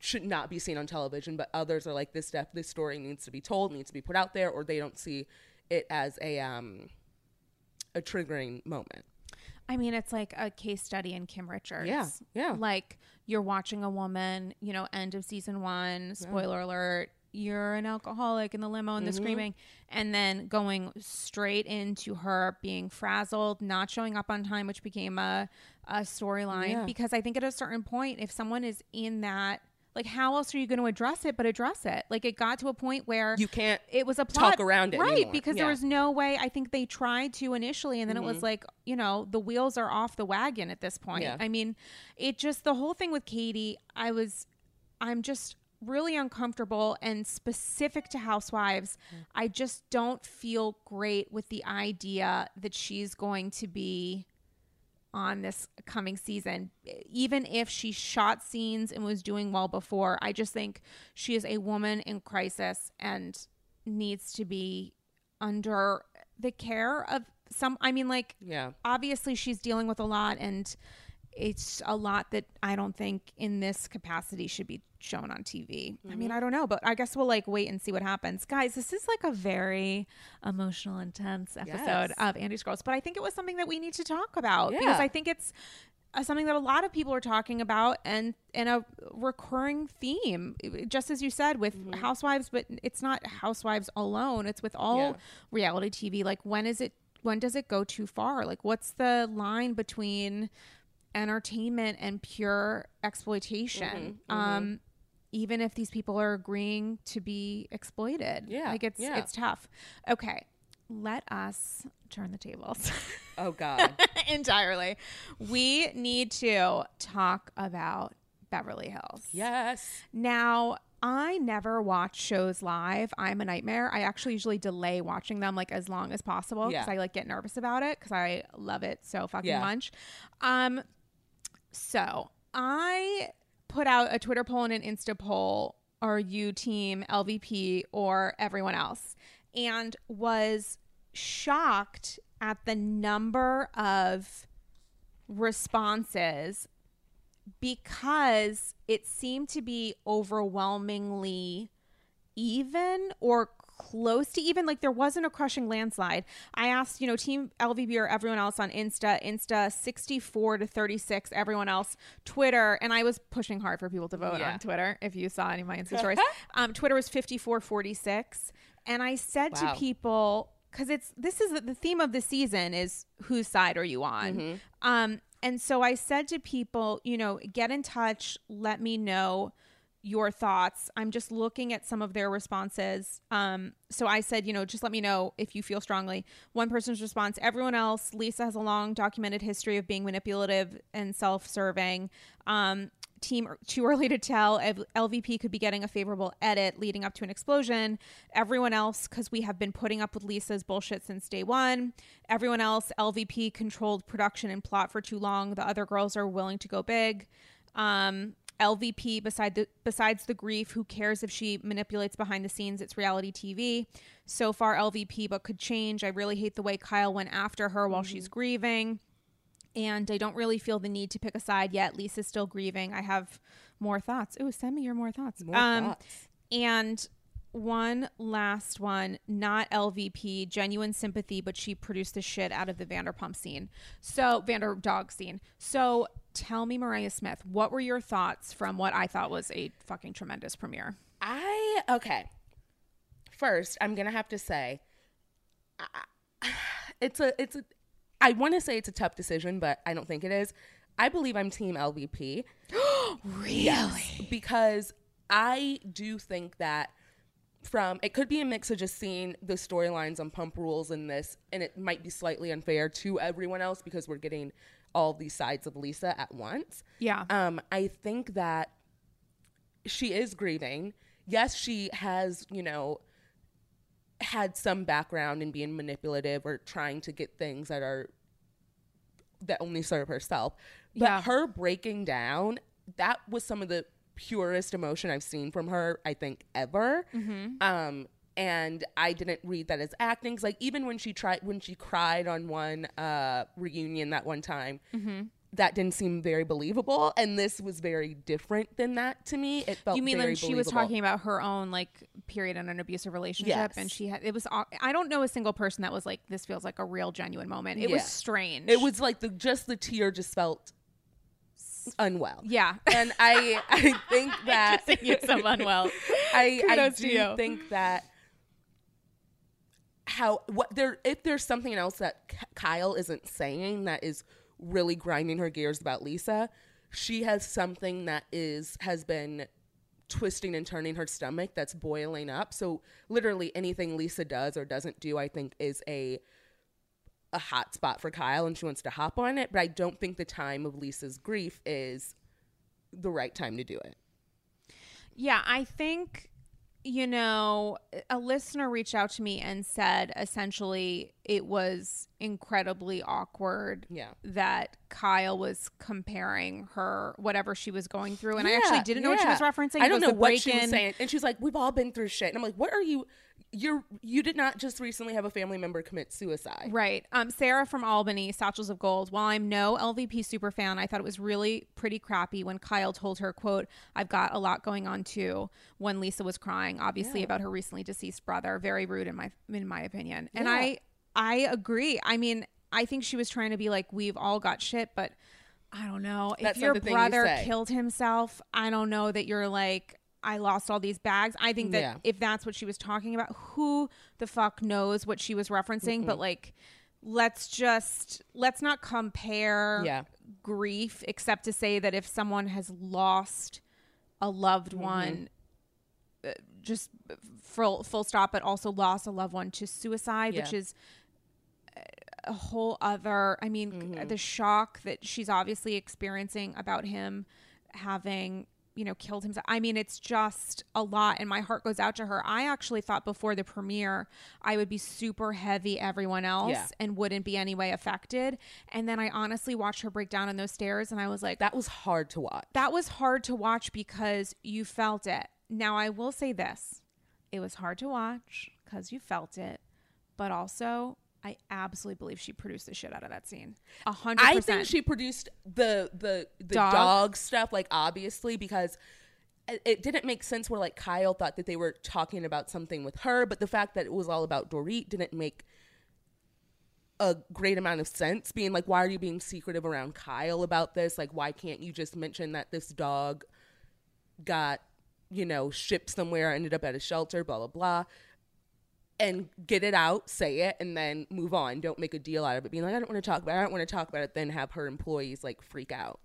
should not be seen on television but others are like this stuff this story needs to be told needs to be put out there or they don't see it as a um a triggering moment I mean, it's like a case study in Kim Richards. Yeah, yeah. Like you're watching a woman, you know, end of season one, spoiler alert, you're an alcoholic in the limo and the Mm-hmm. screaming, and then going straight into her being frazzled, not showing up on time, which became a, a storyline. Yeah. Because I think at a certain point, if someone is in that, like, how else are you going to address it but address it? Like, it got to a point where you can't it was a talk plot around it right anymore. because there was no way i think they tried to initially and then it was mm-hmm. like you know the wheels are off the wagon at this point Yeah. i mean it just the whole thing with katie i was i'm just really uncomfortable and specific to housewives mm-hmm. i just don't feel great with the idea that she's going to be on this coming season. Even if she shot scenes and was doing well before, I just think she is a woman in crisis and needs to be under the care of some. I mean, like, yeah obviously she's dealing with a lot and it's a lot that I don't think in this capacity should be shown on TV. I mean, I don't know, but I guess we'll like wait and see what happens. Guys, this is like a very emotional, intense episode Yes. of Andy's Girls, but I think it was something that we need to talk about because I think it's uh, something that a lot of people are talking about and and a recurring theme just as you said with Mm-hmm. housewives but it's not housewives alone it's with all Yeah. reality tv like when is it when does it go too far like what's the line between entertainment and pure exploitation Mm-hmm, um even if these people are agreeing to be exploited Yeah, like it's yeah. it's tough okay let us turn the tables Oh God. entirely. We need to talk about Beverly Hills. yes. Now, I never watch shows live. I'm a nightmare. I actually usually delay watching them like as long as possible because Yeah. I like get nervous about it because I love it so fucking Yeah. much. Um, so I put out a Twitter poll and an Insta poll. Are you team LVP or everyone else? And was shocked at the number of responses because it seemed to be overwhelmingly even or close to even like there wasn't a crushing landslide i asked you know team lvp or everyone else on insta insta 64 to 36 everyone else twitter and i was pushing hard for people to vote Yeah. on twitter if you saw any of my insta stories um, twitter was 54 46 and i said Wow. to people because it's this is the theme of the season is whose side are you on um and so i said to people you know get in touch let me know your thoughts. I'm just looking at some of their responses. Um so i said you know just let me know if you feel strongly. One person's response everyone else lisa has a long documented history of being manipulative and self-serving. Um team too early to tell lvp could be getting a favorable edit leading up to an explosion. Everyone else because we have been putting up with lisa's bullshit since day one. Everyone else lvp controlled production and plot for too long. The other girls are willing to go big. Um lvp beside the besides the grief who cares if she manipulates behind the scenes it's reality tv so far lvp but could change i really hate the way kyle went after her while she's grieving and I don't really feel the need to pick a side yet. Lisa's still grieving. I have more thoughts. Ooh, send me your more thoughts. More um, thoughts. And one last one, not LVP, genuine sympathy, but she produced the shit out of the Vanderpump scene. So Vander dog scene. So tell me, Mariah Smith, what were your thoughts from what I thought was a fucking tremendous premiere? I okay. First, I'm gonna have to say, I- it's a it's a. I want to say it's a tough decision, but I don't think it is. I believe I'm Team LVP. Really? because I do think that from it could be a mix of just seeing the storylines on Pump Rules in this, and it might be slightly unfair to everyone else because we're getting all these sides of Lisa at once. Yeah. Um, I think that she is grieving. Yes, she has, you know, had some background in being manipulative or trying to get things that are that only serve herself. But Yeah. her breaking down, that was some of the purest emotion I've seen from her, I think, ever. Um, and I didn't read that as acting. 'cause, like even when she tried, when she cried on one uh, reunion that one time, that didn't seem very believable. And this was very different than that to me. It felt you mean when she was talking about her own like period in an abusive relationship Yes. and she had it was i don't know a single person that was like this feels like a real genuine moment it Yeah. was strange It was like the just the tear just felt unwell. yeah And I I think that some unwell I, I Kudos to do think that how what there if there's something else that Kyle isn't saying that is really grinding her gears about Lisa, she has something that is has been twisting and turning her stomach that's boiling up. So literally anything Lisa does or doesn't do, I think is a a hot spot for Kyle and she wants to hop on it, but I don't think the time of Lisa's grief is the right time to do it. Yeah, I think, you know, a listener reached out to me and said essentially it was incredibly awkward Yeah. that Kyle was comparing her, whatever she was going through. And I actually didn't know what she was referencing. I don't know what she was saying, and she's like, "We've all been through shit." And I'm like, "What are you? You're you did not just recently have a family member commit suicide." Right. Um, Sarah from Albany, Satchels of Gold. While I'm no LVP super fan, I thought it was really pretty crappy when Kyle told her, quote, I've got a lot going on too, when Lisa was crying, obviously Yeah. about her recently deceased brother. Very rude in my in my opinion. And Yeah. I I agree. I mean, I think she was trying to be like, we've all got shit, but I don't know. That's if your the thing you brother killed himself, I don't know that you're like I lost all these bags. I think that Yeah. if that's what she was talking about, who the fuck knows what she was referencing? But like, let's just let's not compare Yeah. grief, except to say that if someone has lost a loved Mm-hmm. one, Uh, just full full stop, but also lost a loved one to suicide, which is a whole other. I mean, mm-hmm. the shock that she's obviously experiencing about him having you know killed himself i mean it's just a lot and my heart goes out to her i actually thought before the premiere i would be super heavy everyone else Yeah. and wouldn't be any way affected and then i honestly watched her break down on those stairs and i was like That was hard to watch. that was hard to watch because you felt it. Now, I will say this it was hard to watch because you felt it, but also, I absolutely believe she produced the shit out of that scene. A hundred I think she produced the the the Dog? dog, stuff like obviously because it, it didn't make sense where like Kyle thought that they were talking about something with her, but the fact that it was all about Dorit didn't make a great amount of sense. Being like, why are you being secretive around Kyle about this? Like, why can't you just mention that this dog got you know shipped somewhere, ended up at a shelter, blah blah blah. And get it out, say it, and then move on. Don't make a deal out of it. Being like, I don't want to talk about it. I don't want to talk about it. Then have her employees like freak out.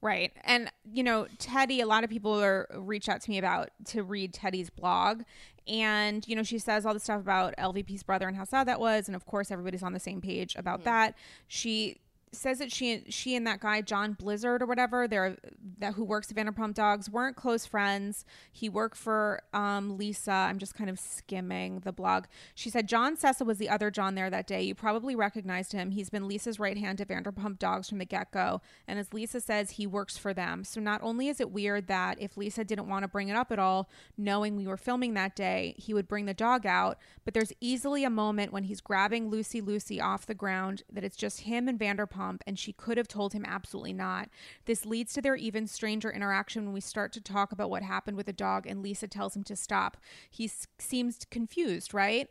Right. And you know, Teddi, a lot of people are reach out to me about to read Teddi's blog. And, you know, she says all the stuff about LVP's brother and how sad that was, and of course everybody's on the same page about mm-hmm. that. She says that she she and that guy John Blizzard or whatever, they're that who works at Vanderpump Dogs weren't close friends. He worked for um, Lisa. I'm just kind of skimming the blog. She said John Sessa was the other John there that day. You probably recognized him. He's been Lisa's right hand at Vanderpump Dogs from the get go. And as Lisa says, he works for them. So not only is it weird that if Lisa didn't want to bring it up at all, knowing we were filming that day, he would bring the dog out, but there's easily a moment when he's grabbing Lucy Lucy off the ground that it's just him and Vanderpump, and she could have told him absolutely not. This leads to their even stranger interaction when we start to talk about what happened with the dog, and Lisa tells him to stop. He s- seems confused, right?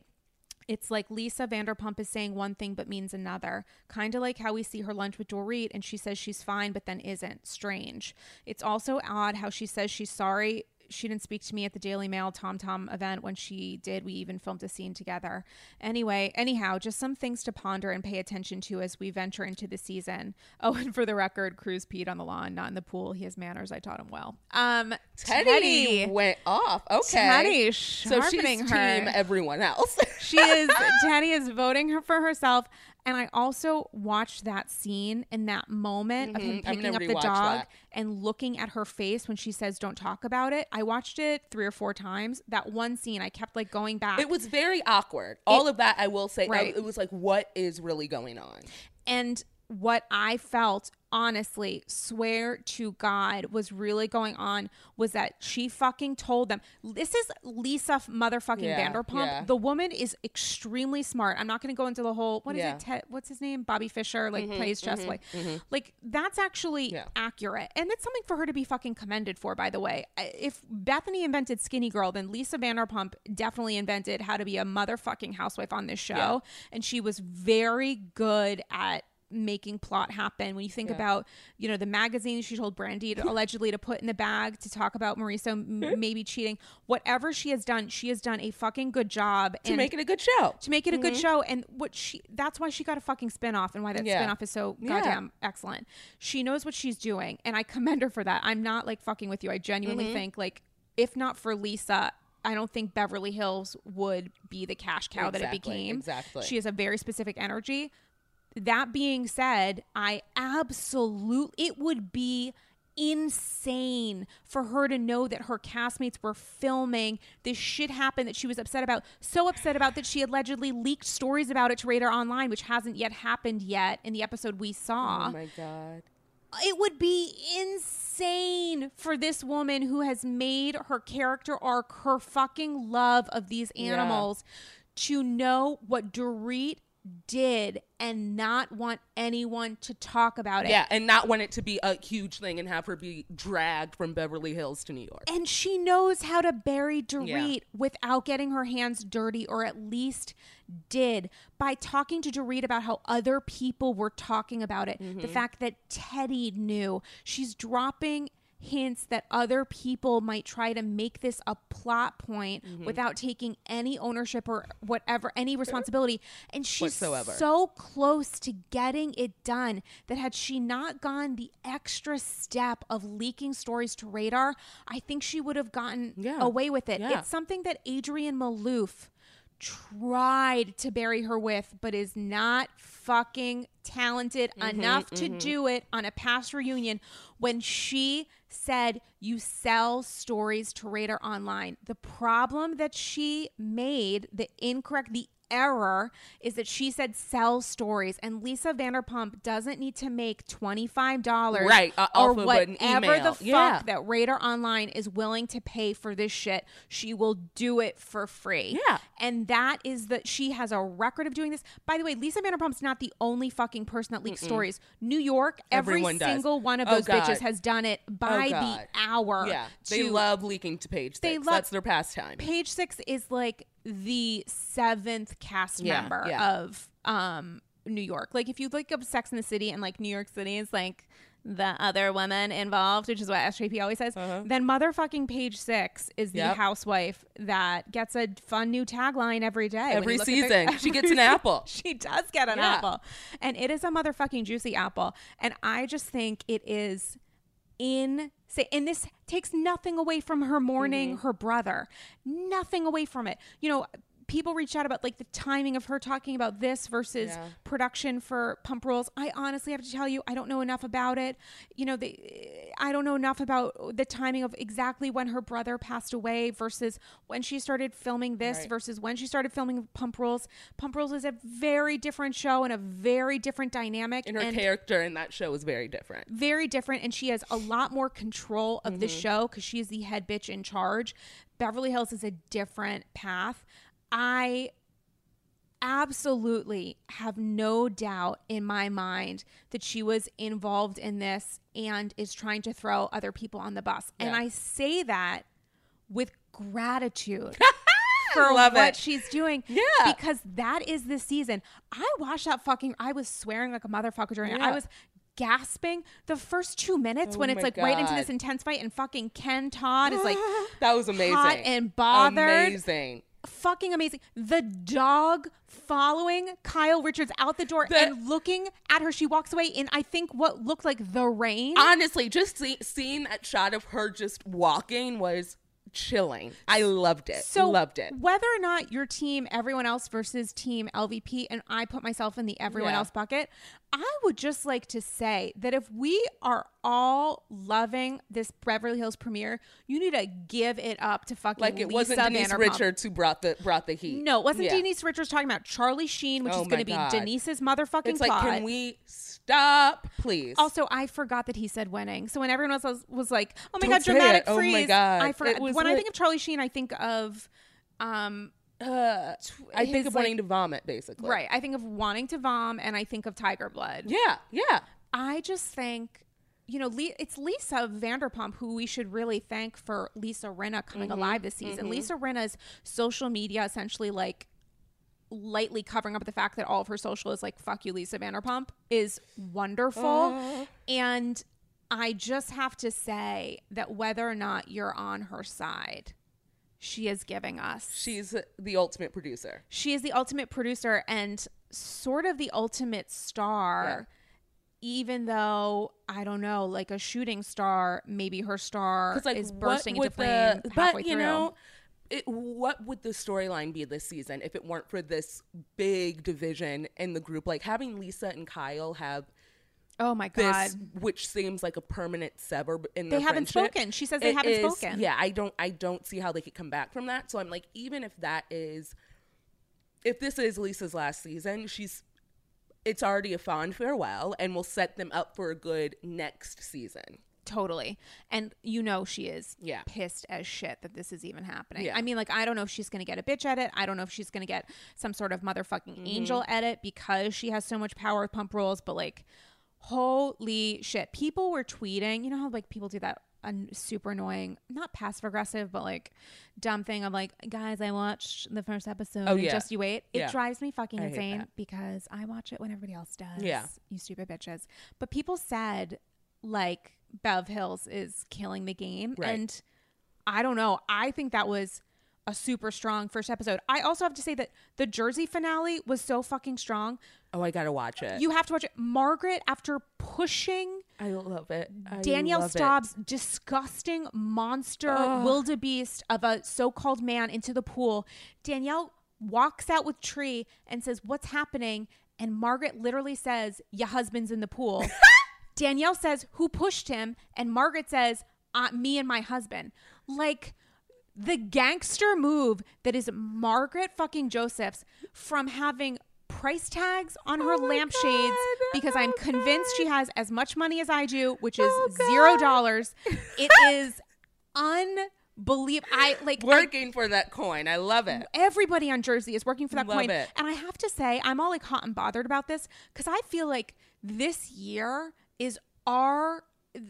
It's like Lisa Vanderpump is saying one thing but means another. Kind of like how we see her lunch with Dorit and she says she's fine but then isn't. Strange. It's also odd how she says she's sorry. She didn't speak to me at the Daily Mail Tom Tom event when she did. We even filmed a scene together. Anyway, anyhow, just some things to ponder and pay attention to as we venture into the season. Oh, and for the record, Cruz peed on the lawn, not in the pool. He has manners. I taught him well. Um, Teddi, went off. Okay. Teddi so she's sharpening team everyone else. she is Teddi is voting her for herself. And I also watched that scene in that moment of him Mhm. I'm picking up the dog that. and looking at her face when she says, Don't talk about it. I watched it three or four times. That one scene, I kept like going back. it was very awkward. All of that, I will say. Right. It was like, what is really going on? and what I felt, honestly, swear to God, was really going on was that she fucking told them. This is Lisa motherfucking Yeah, Vanderpump. yeah. The woman is extremely smart. I'm not going to go into the whole what is Yeah. it? Ted, what's his name? Bobby Fisher, like mm-hmm, plays Chesley. Mm-hmm, mm-hmm. Like that's actually accurate, and it's something for her to be fucking commended for. By the way, if Bethenny invented Skinny Girl, then Lisa Vanderpump definitely invented how to be a motherfucking housewife on this show, and she was very good at making plot happen when you think Yeah. about you know the magazine she told brandi to, allegedly to put in the bag to talk about mauricio m- maybe cheating whatever she has done she has done a fucking good job To and make it a good show. to make it a good show and what she that's why she got a fucking spin-off and why that Yeah. spin-off is so Yeah. goddamn excellent she knows what she's doing and i commend her for that i'm not like fucking with you i genuinely Mm-hmm. think like if not for lisa I don't think Beverly Hills would be the cash cow that it became. exactly. She has a very specific energy. That being said, I absolutely, it would be insane for her to know that her castmates were filming this shit happened that she was upset about. So upset about that she allegedly leaked stories about it to Radar Online, which hasn't yet happened yet in the episode we saw Oh my god. it would be insane for this woman who has made her character arc her fucking love of these animals to know what Dorit did and not want anyone to talk about it. Yeah, and not want it to be a huge thing and have her be dragged from Beverly Hills to New York. And she knows how to bury Dorit without getting her hands dirty, or at least did by talking to Dorit about how other people were talking about it. The mm-hmm. fact that Teddi knew. She's dropping hints that other people might try to make this a plot point Mm-hmm. without taking any ownership or whatever, any responsibility. And she's Whatsoever. so close to getting it done that had she not gone the extra step of leaking stories to radar, I think she would have gotten Yeah. away with it. Yeah. It's something that Adrienne maloof tried to bury her with, but is not fucking talented Mm-hmm, enough to do it on a past reunion when she said you sell stories to Radar Online. The problem that she made, the incorrect, the error is that she said sell stories and Lisa Vanderpump doesn't need to make $25 Right, uh, or off of an whatever the fuck Yeah. that Radar Online is willing to pay for this shit. She will do it for free. Yeah. And that is that she has a record of doing this. By the way, Lisa Vanderpump's not the only fucking person that leaks stories. New York, every Everyone does. single one of Oh, those God. bitches has done it by the hour. Yeah, they to- love leaking to page six. They love- That's their pastime. Page Six is like the seventh cast Yeah, member yeah. of um New York. Like if you look up Sex in the City and like New York City is like the other woman involved, which is what SJP always says, then motherfucking Page Six is the Uh-huh. Yep. housewife that gets a fun new tagline every day. Every you look at their- season, she gets an apple. She does get an Yeah. apple, and it is a motherfucking juicy apple. And I just think it is in say and this takes nothing away from her mourning Mm-hmm. her brother nothing away from it you know people reached out about like the timing of her talking about this versus Yeah. production for pump rules i honestly have to tell you i don't know enough about it you know they, i don't know enough about the timing of exactly when her brother passed away versus when she started filming this Right. versus when she started filming pump rules pump rules is a very different show and a very different dynamic and her and character in that show is very different. very different and she has a lot more control of the mm-hmm. show because she is the head bitch in charge beverly hills is a different path i absolutely have no doubt in my mind that she was involved in this and is trying to throw other people on the bus and i say that with gratitude for Love what it. she's doing. Yeah. Because that is the season. I watched that fucking I was swearing like a motherfucker during it. I was gasping the first two minutes oh when Oh it's my like right into this intense fight and fucking Ken Todd is like That was amazing. hot and bothered. Amazing. Fucking amazing. The dog following Kyle Richards out the door The- and looking at her. She walks away in I think what looked like the rain. Honestly, just see, seeing that shot of her just walking was chilling. I loved it. So loved it. Whether or not your team, everyone else versus team LVP, and I put myself in the everyone Yeah. else bucket, I would just like to say that if we are all loving this Beverly Hills premiere, you need to give it up to fucking Like it Lisa wasn't Denise Vanderpump. Richards who brought the brought the heat. No, it wasn't Yeah. Denise Richards talking about Charlie Sheen, which Oh is going to be Denise's motherfucking It's like, can we stop, please? Also, I forgot that he said winning. So when everyone else was, was like, "Oh my Don't god, dramatic it. Oh my freeze!" God. I forgot. When I think of Charlie Sheen, I think of, um, Uh, I think of like- wanting to vomit, basically. right. I think of wanting to vom, and I think of Tiger Blood. Yeah, yeah. I just think, you know, it's Lisa Vanderpump who we should really thank for Lisa Rinna coming Mm-hmm. alive this season. Lisa Rinna's social media essentially like lightly covering up the fact that all of her social is like fuck you Lisa Vanderpump is wonderful. And I just have to say that whether or not you're on her side, she is giving us She's the ultimate producer. she is the ultimate producer and sort of the ultimate star even though i don't know like a shooting star maybe her star like, is bursting into flame the, halfway but you through know, it, what would the storyline be this season if it weren't for this big division in the group? Like having Lisa and Kyle have oh my god this, which seems like a permanent sever in the they haven't friendship. spoken she says they It haven't is- spoken Yeah, I don't I don't see how they could come back from that. So I'm like, even if that is if this is Lisa's last season, she's it's already a fond farewell and will set them up for a good next season. Totally and you know she is Yeah. pissed as shit that this is even happening Yeah. i mean like i don't know if she's gonna get a bitch edit i don't know if she's gonna get some sort of motherfucking Mm-hmm. angel edit because she has so much power with pump rules but like holy shit people were tweeting you know how like people do that un- super annoying not passive aggressive but like dumb thing of like guys i watched the first episode Oh, and yeah. just you wait it Yeah. drives me fucking I insane because i watch it when everybody else does Yeah. you stupid bitches but people said like Bev Hills is killing the game. Right. And I don't know. I think that was a super strong first episode. I also have to say that the Jersey finale was so fucking strong. Oh, I gotta watch it. You have to watch it. Margaret, after pushing I love it. I Danielle love it. Disgusting monster Ugh. wildebeest of a so-called man into the pool. Danielle walks out with Tree and says, "What's happening?" And Margaret literally says, "Your husband's in the pool." Danielle says, "Who pushed him?" And Margaret says, uh, "Me and my husband." Like the gangster move that is Margaret fucking Josephs from having price tags on her Oh lampshades God. because I'm convinced she has as much money as I do, which is Oh zero dollars. It is unbelievable. I like I- Working for that coin. I love it. everybody on Jersey is working for that Love coin. it. And I have to say, I'm all like hot and bothered about this because I feel like this year is our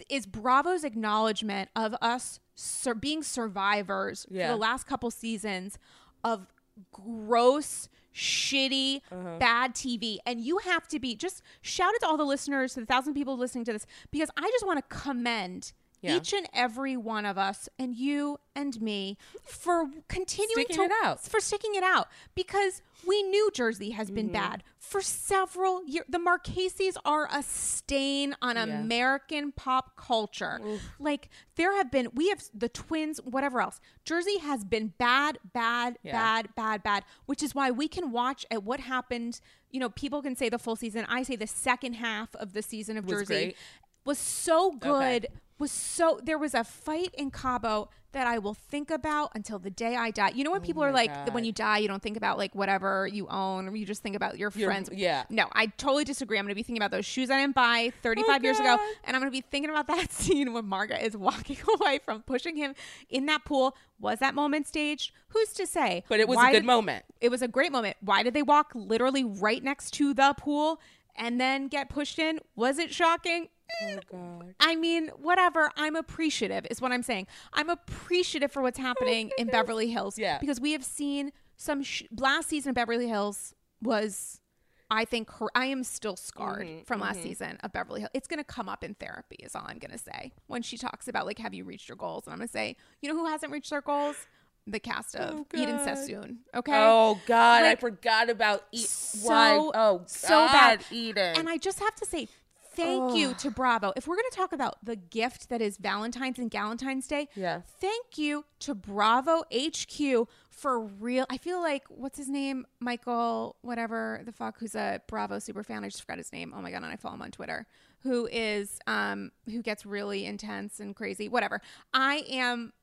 is Bravo's acknowledgement of us sur- being survivors Yeah. for the last couple seasons of gross shitty Uh-huh. bad tv and you have to be just shout it to all the listeners to the thousand people listening to this because i just want to commend Yeah. each and every one of us and you and me for continuing Sticking to it out. for sticking it out because we knew Jersey has Mm-hmm. been bad for several years. The Marqueses are a stain on Yeah. American pop culture. Like there have been, we have the twins, whatever else. Jersey has been bad, bad, Yeah. bad, bad, bad, which is why we can watch at what happened. You know, people can say the full season. I say the second half of the season of Was Jersey great. was so good. Okay. Was so there was a fight in Cabo that I will think about until the day I die. You know when oh people are Oh like that when you die you don't think about like whatever you own or you just think about your Your- friends. yeah. No, I totally disagree. I'm going to be thinking about those shoes I didn't buy 35 Oh, years ago and I'm going to be thinking about that scene when Margaret is walking away from pushing him in that pool. Was that moment staged? Who's to say? But it was Why a good did- moment. it was a great moment. Why did they walk literally right next to the pool and then get pushed in? Was it shocking? Oh God. I mean, whatever. I'm appreciative, is what I'm saying. I'm appreciative for what's happening in Beverly Hills. Yeah. Because we have seen some. Sh- last season of Beverly Hills was, I think, hor- I am still scarred Mm-hmm, from last season of Beverly Hills. It's going to come up in therapy, is all I'm going to say. When she talks about, like, have you reached your goals? And I'm going to say, you know who hasn't reached their goals? The cast of Oh, Eden God. Sassoon. Okay. Oh God, I forgot about e- so- why. Oh so bad. Eden. And I just have to say, thank you to Bravo. If we're going to talk about the gift that is Valentine's and Galentine's Day, Yeah. thank you to Bravo HQ for real. I feel like, what's his name? Michael, whatever the fuck, who's a Bravo super fan. I just forgot his name. Oh my God. And I follow him on Twitter. Who is, um, who gets really intense and crazy. Whatever. I am.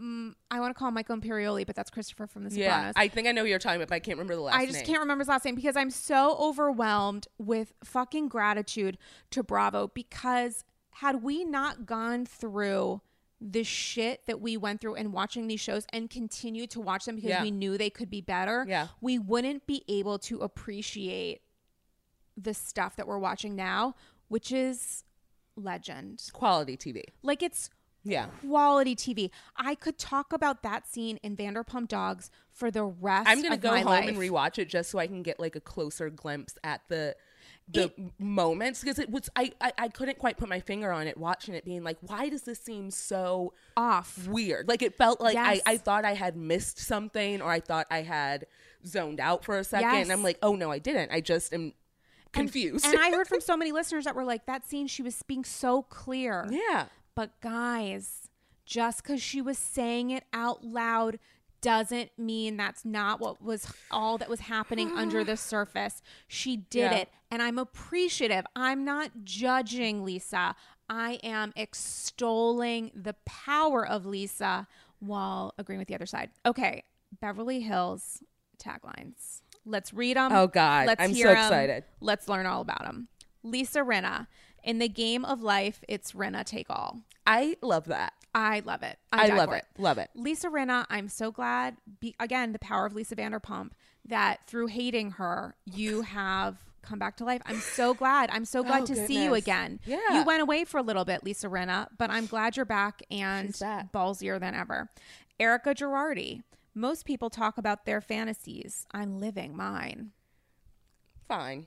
Mm, I want to call him Michael Imperioli, but that's Christopher from The Sopranos. yeah, I think I know who you're talking about, but I can't remember the last I just name. can't remember his last name because I'm so overwhelmed with fucking gratitude to Bravo because had we not gone through the shit that we went through and watching these shows and continue to watch them because Yeah. we knew they could be better, Yeah. we wouldn't be able to appreciate the stuff that we're watching now, which is legend. Quality TV. Like it's Yeah. quality TV. I could talk about that scene in Vanderpump Dogs for the rest I'm gonna go home life. and rewatch it just so I can get like a closer glimpse at the the moments because it was I, I I couldn't quite put my finger on it watching it being like why does this seem so off. weird like it felt like Yes. I, I thought I had missed something or I thought I had zoned out for a second Yes. and I'm like oh no I didn't I just am confused And I heard from so many listeners that were like, that scene, she was being so clear. yeah But guys, just because she was saying it out loud doesn't mean that's not what was all that was happening under the surface. She did Yeah. it. And I'm appreciative. I'm not judging Lisa. I am extolling the power of Lisa while agreeing with the other side. Okay, Beverly Hills taglines. Let's read them. Oh, God. Let's I'm so excited. Let's learn all about them. Lisa Rinna. In the game of life, it's Rinna take all. I love that I love it. I'm I love for it love it Lisa Rinna, I'm so glad. Be, again, the power of Lisa Vanderpump that through hating her, you have come back to life. I'm so glad. I'm so glad Oh, to see you again. Yeah. You went away for a little bit, Lisa Rinna, but I'm glad you're back and back. ballsier than ever. Erika Girardi. Most people talk about their fantasies. I'm living mine. fine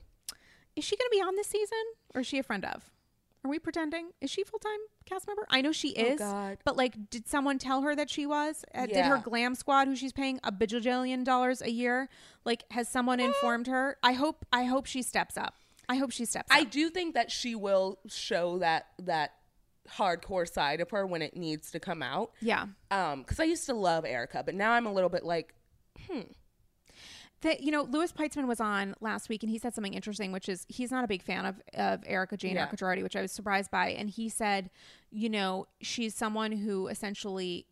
Is she going to be on this season or is she a friend of? Are we pretending? Is she full time cast member? I know she Oh, is. God. But like, did someone tell her that she was? Uh, Did her glam squad, who she's paying a bajillion dollars a year, like, has someone informed her? I hope. I hope she steps up. I hope she steps up. I up. do think that she will show that that hardcore side of her when it needs to come out. Yeah. Um, because I used to love Erika, but now I'm a little bit like, that you know Louis Peitzman was on last week and he said something interesting which is he's not a big fan of of Erika Jayne Yeah. Erika Girardi which I was surprised by and he said you know she's someone who essentially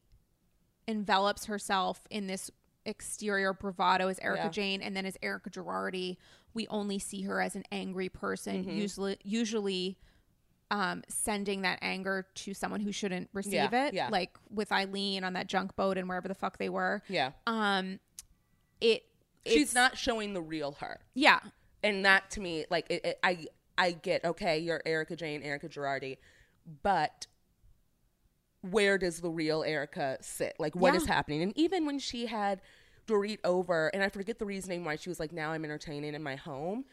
envelops herself in this exterior bravado as Erika Yeah. Jayne and then as Erika Girardi we only see her as an angry person Mm-hmm. usually usually um, sending that anger to someone who shouldn't receive Yeah, it yeah. like with Eileen on that junk boat and wherever the fuck they were yeah, um it she's it's- not showing the real her, yeah and that to me, like, it, it, I I get okay, you're Erika Jayne, Erika Girardi, but where does the real Erika sit? Like, what is Yeah. happening? And even when she had Dorit over, and I forget the reasoning why she was like, "Now I'm entertaining in my home."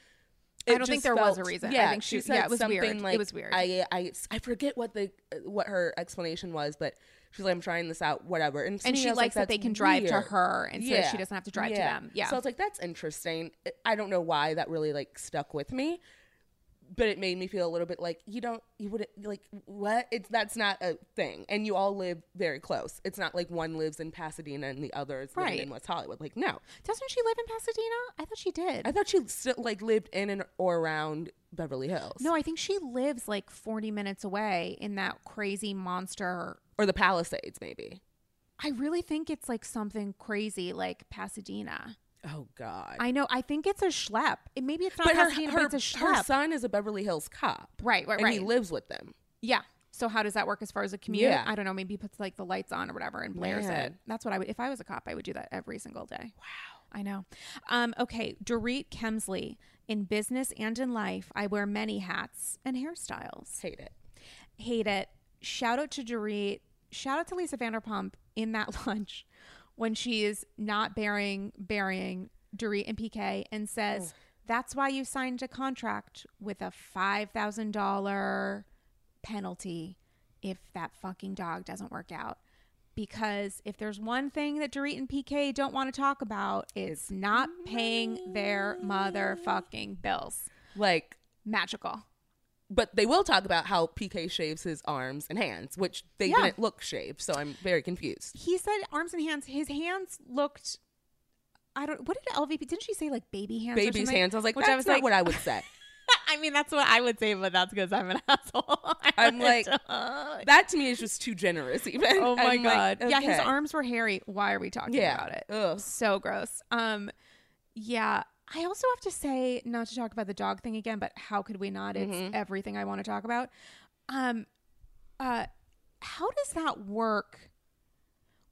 I don't think there was a felt- reason. I Yeah, think she- she said yeah, it was something weird. It was weird. I, I I forget what the what her explanation was, but she's like, "I'm trying this out, whatever." And, and she was like, likes that they can drive to weird." her and so she doesn't have to drive to them. Yeah. So I was like, that's interesting. I don't know why that really like stuck with me, but it made me feel a little bit like you don't, you wouldn't like what? It's that's not a thing, and you all live very close. It's not like one lives in Pasadena and the other is Right. in West Hollywood. Like no, Doesn't she live in Pasadena? I thought she did. I thought she still like lived in and or around Beverly Hills. no, I think she lives like 40 minutes away in that crazy monster. Or the Palisades maybe. I really think it's like something crazy like Pasadena. Oh God. I know. I think it's a schlep. It, maybe it's not but Pasadena, her, but it's a schlep. her son is a Beverly Hills cop. Right, right, and he lives with them. yeah. So how does that work as far as a commute? Yeah. I don't know. Maybe he puts like the lights on or whatever and blares it. That's what I would. If I was a cop, I would do that every single day. Wow. I know. Um, okay, Dorit Kemsley. In business and in life, I wear many hats and hairstyles. Hate it. Hate it. Shout out to Dorit. Shout out to Lisa Vanderpump in that lunch when she is not bearing burying Dorit and PK and says, oh. "That's why you signed a contract with a five thousand dollar penalty if that fucking dog doesn't work out." Because if there's one thing that Dorit and PK don't want to talk about, it's not paying their motherfucking bills. Like Magical. But they will talk about how PK shaves his arms and hands, which they Yeah. didn't look shaved. So I'm very confused. He said arms and hands. His hands looked. I don't. What did LVP? Didn't she say like baby hands? Baby's hands. I was like, Which that's I was not like, what I would say. I mean, that's what I would say, but that's because I'm an asshole. I'm like, that to me is just too generous. Even. oh my I'm like, god. Yeah, his arms were hairy. Why are we talking Yeah. about it? Ugh. So gross. Um, yeah. I also have to say, not to talk about the dog thing again, but how could we not? It's Mm-hmm. everything I want to talk about. Um, uh, how does that work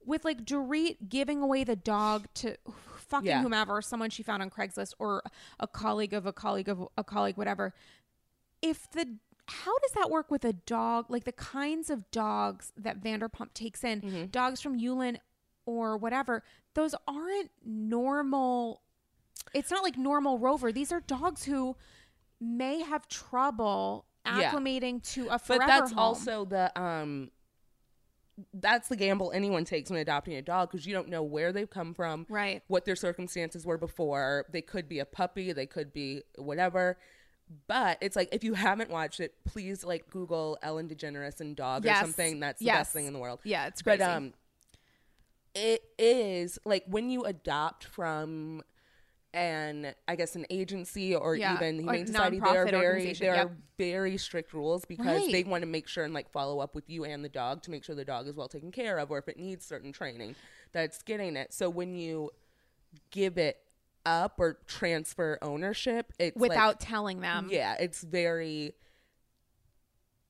with like Dorit giving away the dog to fucking Yeah. whomever, someone she found on Craigslist or a colleague of a colleague of a colleague, whatever? If the how does that work with a dog? Like the kinds of dogs that Vanderpump takes in, Mm-hmm. dogs from Yulin or whatever, those aren't normal. It's not like normal rover. These are dogs who may have trouble Yeah. acclimating to a forever But that's home. also the um. That's the gamble anyone takes when adopting a dog because you don't know where they've come from, Right. What their circumstances were before. They could be a puppy, they could be whatever. But it's like if you haven't watched it, please like Google Ellen DeGeneres and dog Yes. or something. That's the Yes. best thing in the world. Yeah, it's great. But um, it is like when you adopt from an I guess an agency or Yeah, even Humane Society, they are very there yep. are very strict rules because Right. they want to make sure and like follow up with you and the dog to make sure the dog is well taken care of or if it needs certain training that it's getting it. So when you give it up or transfer ownership, it's like- without telling them. yeah, it's very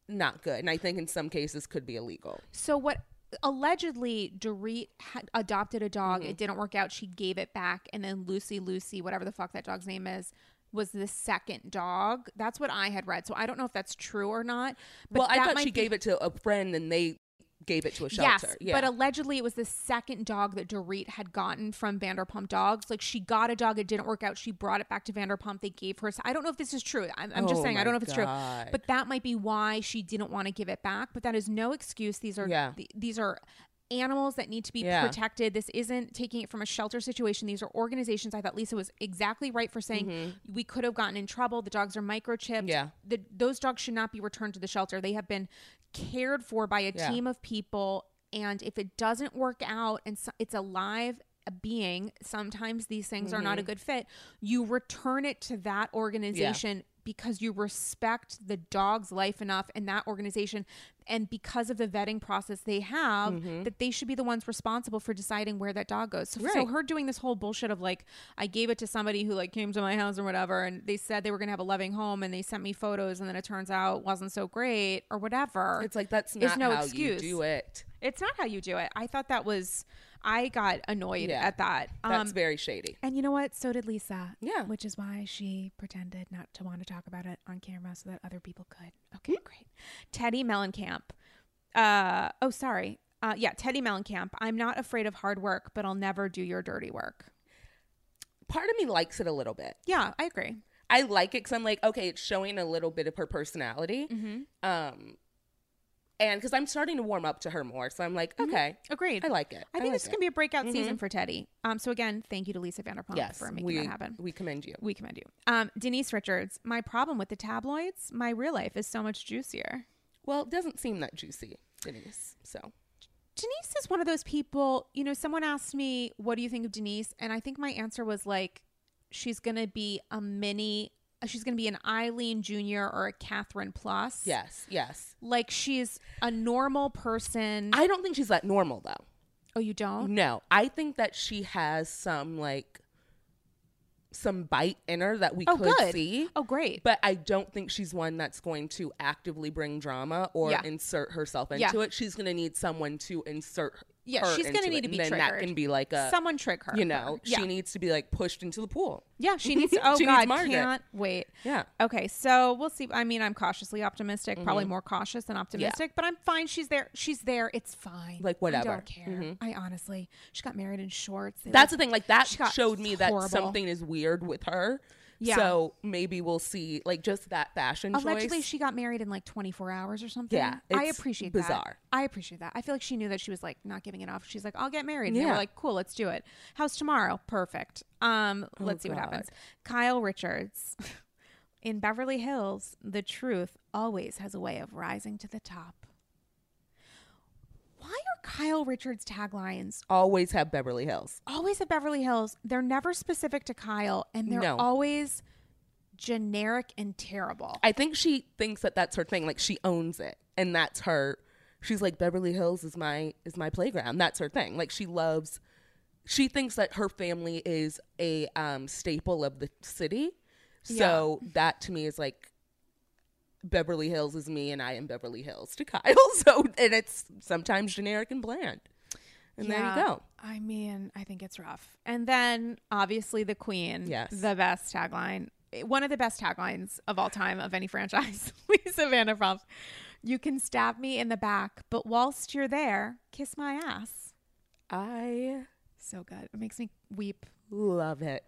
not good, and I think in some cases could be illegal. So what allegedly Dorit had adopted a dog. Mm-hmm. It didn't work out. She gave it back, and then Lucy, Lucy, whatever the fuck that dog's name is, was the second dog. That's what I had read. So I don't know if that's true or not. But well, I thought she be- gave it to a friend, and they gave it to a shelter. Yes, yeah. but allegedly it was the second dog that Dorit had gotten from Vanderpump Dogs. Like she got a dog, it didn't work out. She brought it back to Vanderpump. They gave her. I don't know if this is true. I'm, I'm just Oh saying I don't know if it's true. But that might be why she didn't want to give it back. But that is no excuse. These are Yeah. th- these are animals that need to be Yeah. protected. This isn't taking it from a shelter situation. These are organizations. I thought Lisa was exactly right for saying we could have gotten in trouble. The dogs are microchipped. Mm-hmm. Yeah. The, those dogs should not be returned to the shelter. They have been cared for by a Yeah. team of people. And if it doesn't work out and so, it's a live being, sometimes these things are not a Mm-hmm. good fit. You return it to that organization because you respect the dog's life enough in that organization and because of the vetting process they have that they should be the ones responsible for deciding where that dog goes so, so Mm-hmm. Her doing this whole bullshit of like i gave it to somebody who like came to my house or whatever and they said they were going to have a loving home and they sent me photos and then it turns out wasn't so great or whatever it's like that's not no how excuse. you do it. it's not how you do it i thought that was i got annoyed Yeah. at that That's um very shady. and you know what? So did Lisa. Yeah. Which is why she pretended not to want to talk about it on camera so that other people could. Okay, great. Teddi Mellencamp. Uh oh, sorry. Uh yeah, Teddi Mellencamp. I'm not afraid of hard work, but I'll never do your dirty work. Part of me likes it a little bit. Yeah, I agree. I like it because I'm like, okay, it's showing a little bit of her personality. Mm-hmm. Um, and because I'm starting to warm up to her more, so I'm like, okay, Agreed. I like it. I think like this gonna be a breakout season for Teddi. Um, so again, thank you to Lisa Vanderpump yes for making we, that happen. We commend you. We commend you. Um, Denise Richards. My problem with the tabloids, my real life is so much juicier. Well, it doesn't seem that juicy, Denise. So Denise is one of those people, you know, someone asked me, what do you think of Denise? And I think my answer was like, she's going to be a mini, Uh, she's going to be an Eileen Jr. or a Kathryn Plus. yes, yes. Like she's a normal person. I don't think she's that normal though. oh, you don't? No, I think that she has some like some bite in her that we Oh, could good. see. Oh, great. But I don't think she's one that's going to actively bring drama or Yeah. insert herself into Yeah. it. She's going to need someone to insert Yeah, she's gonna need it, to be and then that can be like a Someone trick her. you know, Yeah. she needs to be like pushed into the pool. yeah, she needs to. Oh, She God. Margaret. Can't wait. Yeah. Okay, so we'll see. I mean, I'm cautiously optimistic, Mm-hmm. probably more cautious than optimistic, but I'm fine. She's there. She's there. It's fine. Like, whatever. I don't care. I honestly, she got married in shorts. They That's look- the thing. Like that showed me that something is weird with her. Yeah. So maybe we'll see like just that fashion allegedly choice. she got married in like 24 hours or something. Yeah, I it's appreciate bizarre. that. I appreciate that. I feel like she knew that she was like not giving it off. She's like, I'll get married. And they Yeah. were like, cool, let's do it. How's tomorrow? Perfect. Um, let's see what Oh, God. happens. Kyle Richards. In Beverly Hills, the truth always has a way of rising to the top. Why are Kyle Richards taglines Always have Beverly Hills. always at Beverly Hills? They're never specific to Kyle, and they're No. always generic and terrible. I think she thinks that that's her thing. Like she owns it, and that's her. She's like Beverly Hills is my is my playground. That's her thing. Like she loves. She thinks that her family is a um, staple of the city. So that to me is like Beverly Hills is me, and I am Beverly Hills to Kyle. So and it's sometimes generic and bland. And there you go. I mean, I think it's rough. And then obviously the queen. Yes. The best tagline. One of the best taglines of all time of any franchise. Lisa Vanderpump. You can stab me in the back, but whilst you're there, kiss my ass. I So good. It makes me weep. love it.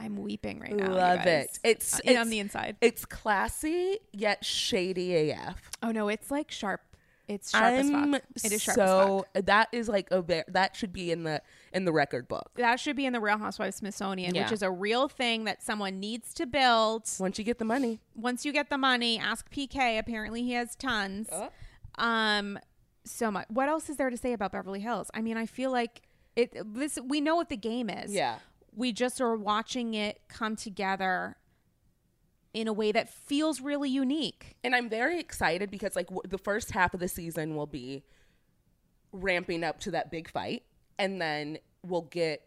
I'm weeping right now. Love it. It's, Uh, it's on the inside. It's classy yet shady AF. Oh no, it's like sharp. It's sharp as I'm fuck. It is sharp as so that is like a that should be in the in the record book. That should be in the Real Housewives Smithsonian, which is a real thing that someone needs to build. Once you get the money, once you get the money, ask PK. Apparently, he has tons. Oh. Um, so much. What else is there to say about Beverly Hills? I mean, I feel like it. This we know what the game is. yeah, We just are watching it come together in a way that feels really unique. and I'm very excited because like w- the first half of the season will be ramping up to that big fight, and then we'll get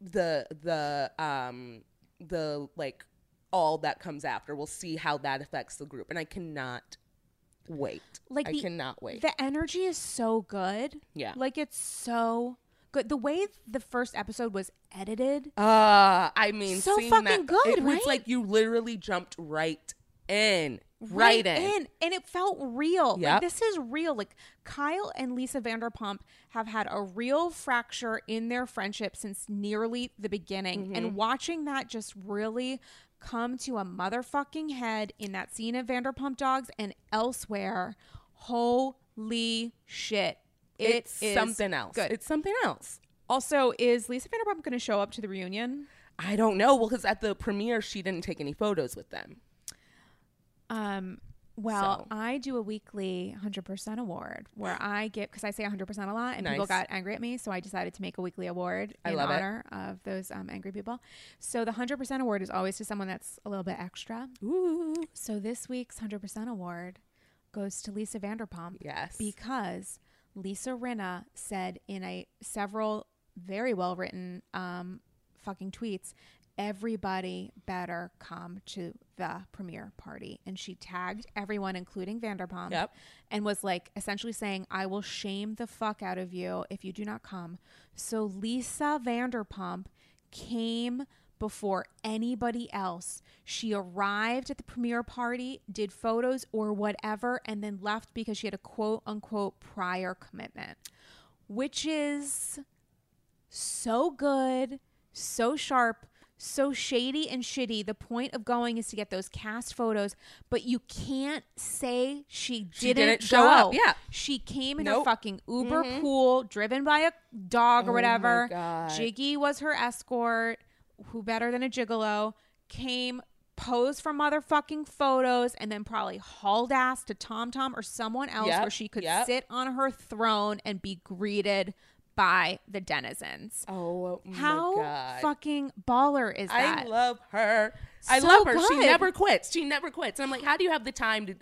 the the um the like all that comes after. We'll see how that affects the group, and I cannot wait. Like I the- cannot wait. The energy is so good. Yeah. Like it's so good. The way the first episode was edited. Uh, I mean, So fucking that, good, It was right? like you literally jumped right in, right, in. and it felt real. Like this is real. Like Kyle and Lisa Vanderpump have had a real fracture in their friendship since nearly the beginning, Mm-hmm. and watching that just really come to a motherfucking head in that scene of Vanderpump Dogs and elsewhere. Holy shit! It It's is something else. Good. It's something else. also, is Lisa Vanderpump going to show up to the reunion? I don't know. Well, because at the premiere, she didn't take any photos with them. Um, well, So. I do a weekly 100% award where I give, because I say 100% a lot and people got angry at me. So I decided to make a weekly award I in love it. honor of those um, angry people. So the 100% award is always to someone that's a little bit extra. Ooh. So this week's 100% award goes to Lisa Vanderpump Yes. because Lisa Rinna said in a several very well written um, fucking tweets, everybody better come to the premiere party. And she tagged everyone, including Vanderpump, Yep. and was like essentially saying, I will shame the fuck out of you if you do not come. So Lisa Vanderpump came before anybody else. She arrived at the premiere party, did photos or whatever, and then left because she had a quote unquote prior commitment, which is so good, so sharp, so shady and shitty. The point of going is to get those cast photos, but you can't say she didn't, She didn't show up, yeah. She came in Nope. a fucking Uber mm-hmm. pool, driven by a dog or Oh whatever. Giggy was her escort. Who better than a gigolo? Came, posed for motherfucking photos, and then probably hauled ass to Tom Tom or someone else Yep, where she could yep. sit on her throne and be greeted by the denizens. Oh, oh my How fucking baller is that? I love her. I love her. She never quits. She never quits. And I'm like, how do you have the time to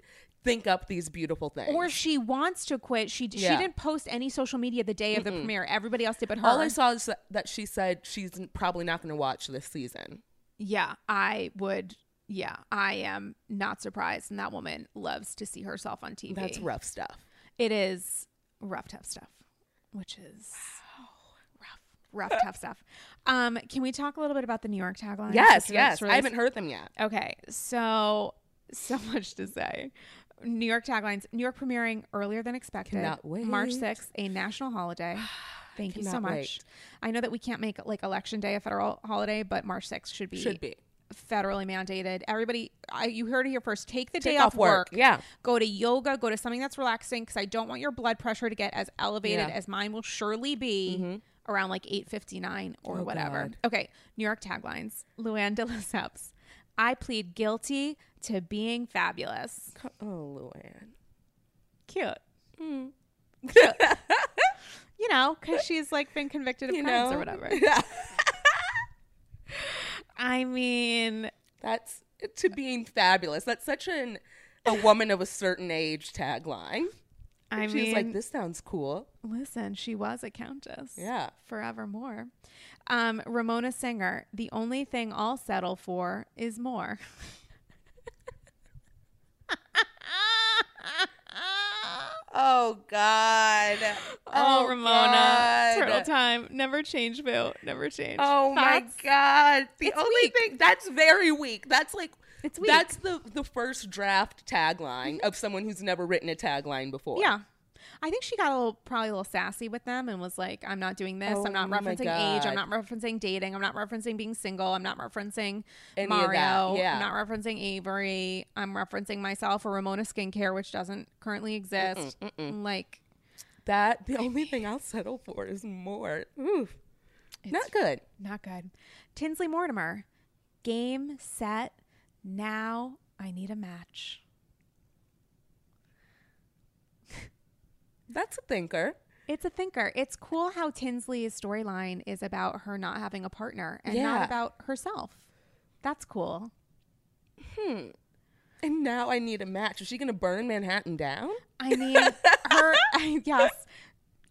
think up these beautiful things? or she wants to quit. She she didn't post any social media the day of the premiere. Everybody else did, but her. all I saw is that- she said she's probably not going to watch this season. Yeah, I would. Yeah, I am not surprised. And that woman loves to see herself on TV. That's rough stuff. It is rough, tough stuff, which is rough, rough, tough stuff. Um, can we talk a little bit about the New York tagline? Yes, yes. I haven't heard them yet. Okay, so so much to say. New York taglines. New York premiering earlier than expected. Cannot wait. March sixth, a national holiday. Thank you so much. wait. I know that we can't make like election day a federal holiday, but March sixth should be Should be. federally mandated. Everybody, I, you heard it here first. Take the day off off work. Yeah. Go to yoga. Go to something that's relaxing because I don't want your blood pressure to get as elevated Yeah. Mm-hmm. as mine will surely be around like eight fifty nine or Oh, whatever. God. Okay, New York taglines. Luann de Lesseps. I plead guilty to being fabulous. Oh, Luann. Cute. Hmm. Cute. you know, because she's like been convicted of You crimes know? or whatever. I mean, That's to being fabulous. That's such an a woman of a certain age tagline. I mean She's mean, like, this sounds cool. Listen, she was a countess. Yeah. Forevermore. Um, Ramona Singer, the only thing I'll settle for is more. Oh God. Oh, oh, Ramona. God. Turtle time. Never change, boo. Never change. Oh my God. The It's only weak. thing that's very weak. That's like It's weak. That's the the first draft tagline of someone who's never written a tagline before. Yeah. I think she got a little, probably a little sassy with them and was like, I'm not doing this. I'm oh not Oh referencing age. I'm not referencing dating. I'm not referencing being single. I'm not referencing Any Mario. yeah. I'm not referencing Avery. I'm referencing myself or Ramona Skincare, which doesn't currently exist. Like, That the only thing I'll settle for is more. Oof. Not good. Not good. Tinsley Mortimer, game, set, now I need a match. That's a thinker. It's a thinker. It's cool how Tinsley's storyline is about her not having a partner and Yeah. not about herself. That's cool. Hmm. And now I need a match. Is she gonna burn Manhattan down? I mean, her, I, yes.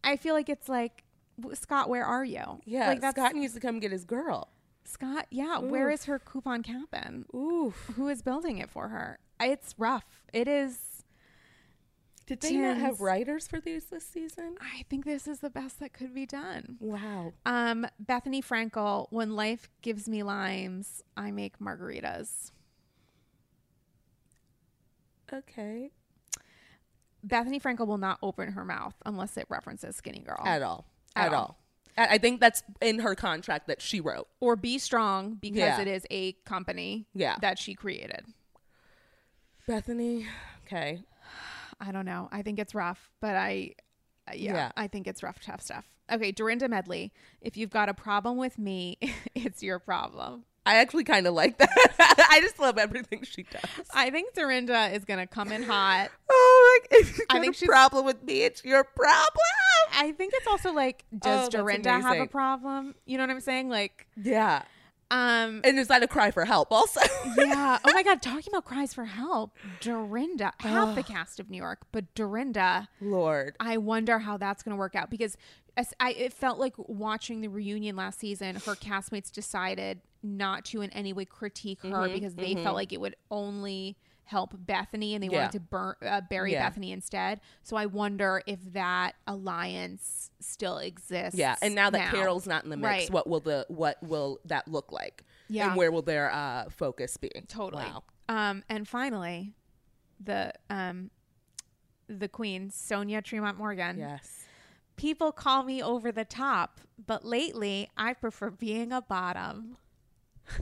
I feel like it's like, Scott, where are you? Yeah. Like that's Scott needs to come get his girl. Scott, yeah. Where is her coupon cabin? Oof. Who is building it for her? It's rough. It is. Did they not have writers for these this season? I think this is the best that could be done. Wow. Um, Bethenny Frankel, when life gives me limes, I make margaritas. Okay. Bethenny Frankel will not open her mouth unless it references Skinny Girl. At all. At At, all. all. I think that's in her contract that she wrote. or B Strong because Yeah. it is a company Yeah. that she created. Bethenny. Okay. I don't know. I think it's rough, but I, uh, yeah, Yeah. I think it's rough, tough stuff. Okay, Dorinda Medley. If you've got a problem with me, it's your problem. I actually kind of like that. I just love everything she does. I think Dorinda is gonna come in hot. Oh, like, if you I got think a she's- problem with me, it's your problem. I think it's also like, does Oh, Dorinda have a problem? You know what I'm saying? Like, Yeah. Um, And is that a cry for help also? yeah. Oh my God, talking about cries for help, Dorinda, half the cast of New York, but Dorinda. Lord. I wonder how that's going to work out because as I, it felt like watching the reunion last season, her castmates decided not to in any way critique her Mm-hmm, because they felt like it would only help Bethenny and they Yeah. wanted to burn, uh, bury Yeah. Bethenny instead. So I wonder if that alliance still exists. Yeah, and now that Carol's not in the mix, Right. what will the what will that look like? Yeah. and where will their uh, focus be? Totally. Wow. Um, and finally, the um, the queen, Sonja Tremont Morgan. Yes. People call me over the top, but lately I prefer being a bottom.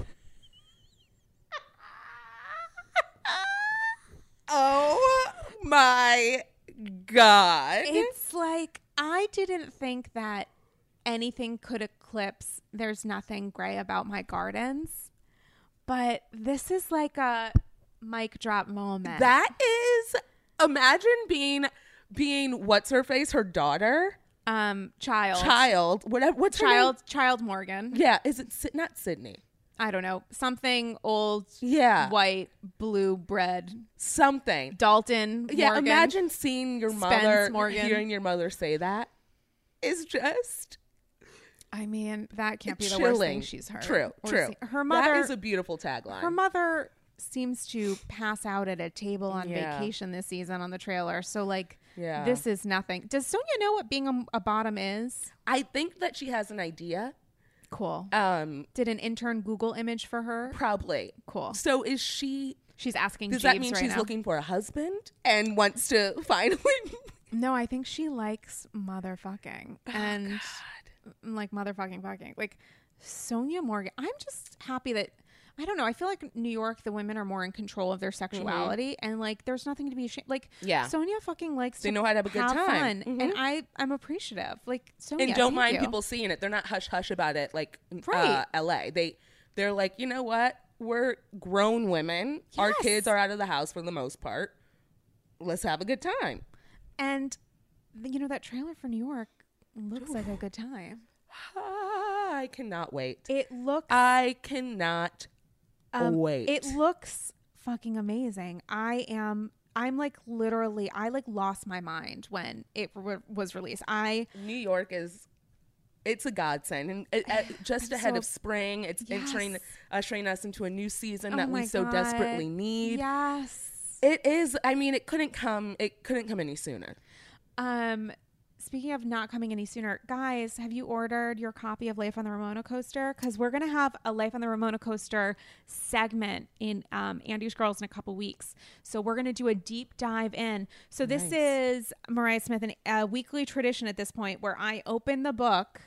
Oh my god. It's like I didn't think that anything could eclipse there's nothing gray about my gardens. But this is like a mic drop moment. that is imagine being being what's her face, her daughter, um child child, whatever. What's child child Morgan. Yeah, is it not Sydney? I don't know. Something old Yeah, white blue bread. something. Dalton Yeah, Morgan. imagine seeing your Spence mother, Morgan. hearing your mother say that is just I mean, that can't be the worst thing she's heard. True, or true. Her mother That is a beautiful tagline. Her mother seems to pass out at a table on Yeah. vacation this season on the trailer. So, like, Yeah. this is nothing. Does Sonja know what being a, a bottom is? I think that she has an idea. Cool. Um, Did an intern Google image for her? probably. Cool. So is she? She's asking Does Jeeves that mean right she's now. looking for a husband and wants to finally? no, I think she likes motherfucking Oh, and like motherfucking fucking. Like Sonja Morgan. I'm just happy that. I don't know. I feel like New York, the women are more in control of their sexuality, and like, there's nothing to be ashamed. Like, Mm-hmm. Yeah. Sonja fucking likes They to know how to have a good time. fun, Mhm. and I, I'm appreciative. Like, Sonja, and don't mind you. people seeing it. They're not hush hush about it like Right. uh, L.A. They they're like, you know what? We're grown women. Our kids are out of the house for the most part. Let's have a good time. And you know that trailer for New York looks like a good time. I cannot wait. It looks I cannot um, wait. It looks fucking amazing. I am. I'm like literally. I like lost my mind when it re- was released. I New York is it's a godsend and it, uh, just I'm ahead so- of spring it's entering ushering us into a new season Oh that we so God. desperately need yes. it is i mean it couldn't come it couldn't come any sooner Um, speaking of not coming any sooner, guys, have you ordered your copy of Life on the Ramona Coaster? Because we're gonna have a Life on the Ramona Coaster segment in um, Andy's Girls in a couple weeks. So we're gonna do a deep dive in. So this Nice. is Mariah Smith, an, a weekly tradition at this point where I open the book.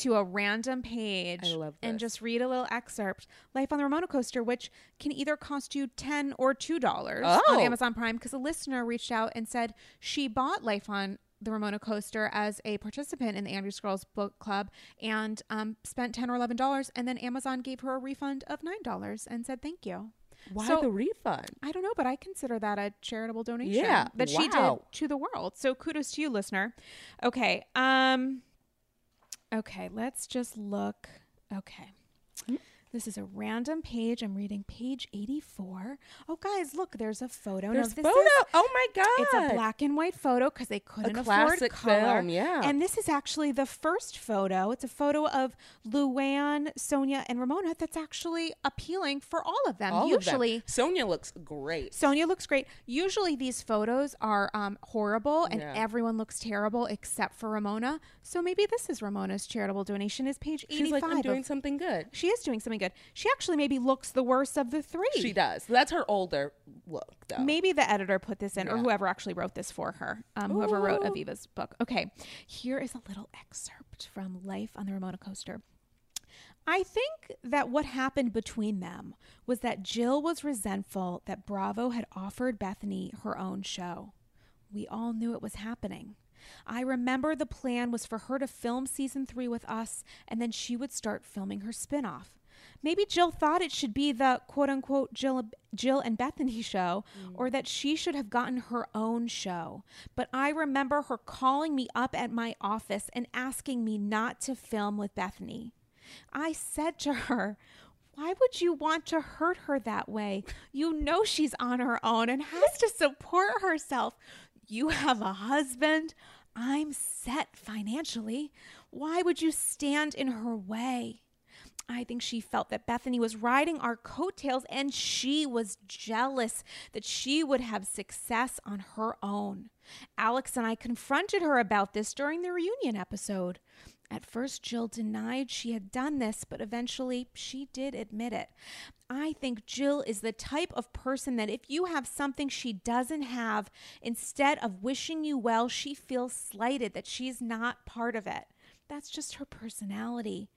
To a random page and just read a little excerpt. Life on the Ramona Coaster, which can either cost you ten or two dollars on Oh. Amazon Prime, because a listener reached out and said she bought Life on the Ramona Coaster as a participant in the Andy's Girls Book Club and um, spent ten or eleven dollars, and then Amazon gave her a refund of nine dollars and said thank you. why So- the refund I don't know, but I consider that a charitable donation Yeah, that she did to the world. So kudos to you, listener. Okay. Um okay, let's just look. Okay. This is a random page. I'm reading page 84. Oh, guys, look, there's a photo. Now, there's this photo is- oh my god it's a black and white photo because they couldn't classic afford color. film, yeah. And this is actually the first photo. It's a photo of Luann, Sonja, and Ramona that's actually appealing for all of them. All Usually, of them. sonja looks great Sonja looks great. Usually these photos are um, horrible and Yeah. everyone looks terrible except for Ramona. So maybe this is Ramona's charitable donation is page 85. she's like i'm doing of- something good she is doing something good. She actually maybe looks the worst of the three. she does that's her older look though. Maybe the editor put this in, or whoever actually wrote this for her, um, whoever wrote Aviva's book. Okay, here is a little excerpt from Life on the Ramona Coaster. I think that what happened between them was that Jill was resentful that Bravo had offered Bethenny her own show. We all knew it was happening. I remember the plan was for her to film season three with us, and then she would start filming her spinoff. Maybe Jill thought it should be the quote unquote Jill, Jill and Bethenny show, mm. or that she should have gotten her own show. But I remember her calling me up at my office and asking me not to film with Bethenny. I said to her, why would you want to hurt her that way? You know she's on her own and has to support herself. You have a husband. I'm set financially. Why would you stand in her way? I think she felt that Bethenny was riding our coattails and she was jealous that she would have success on her own. Alex and I confronted her about this during the reunion episode. At first, Jill denied she had done this, but eventually she did admit it. I think Jill is the type of person that if you have something she doesn't have, instead of wishing you well, she feels slighted that she's not part of it. That's just her personality.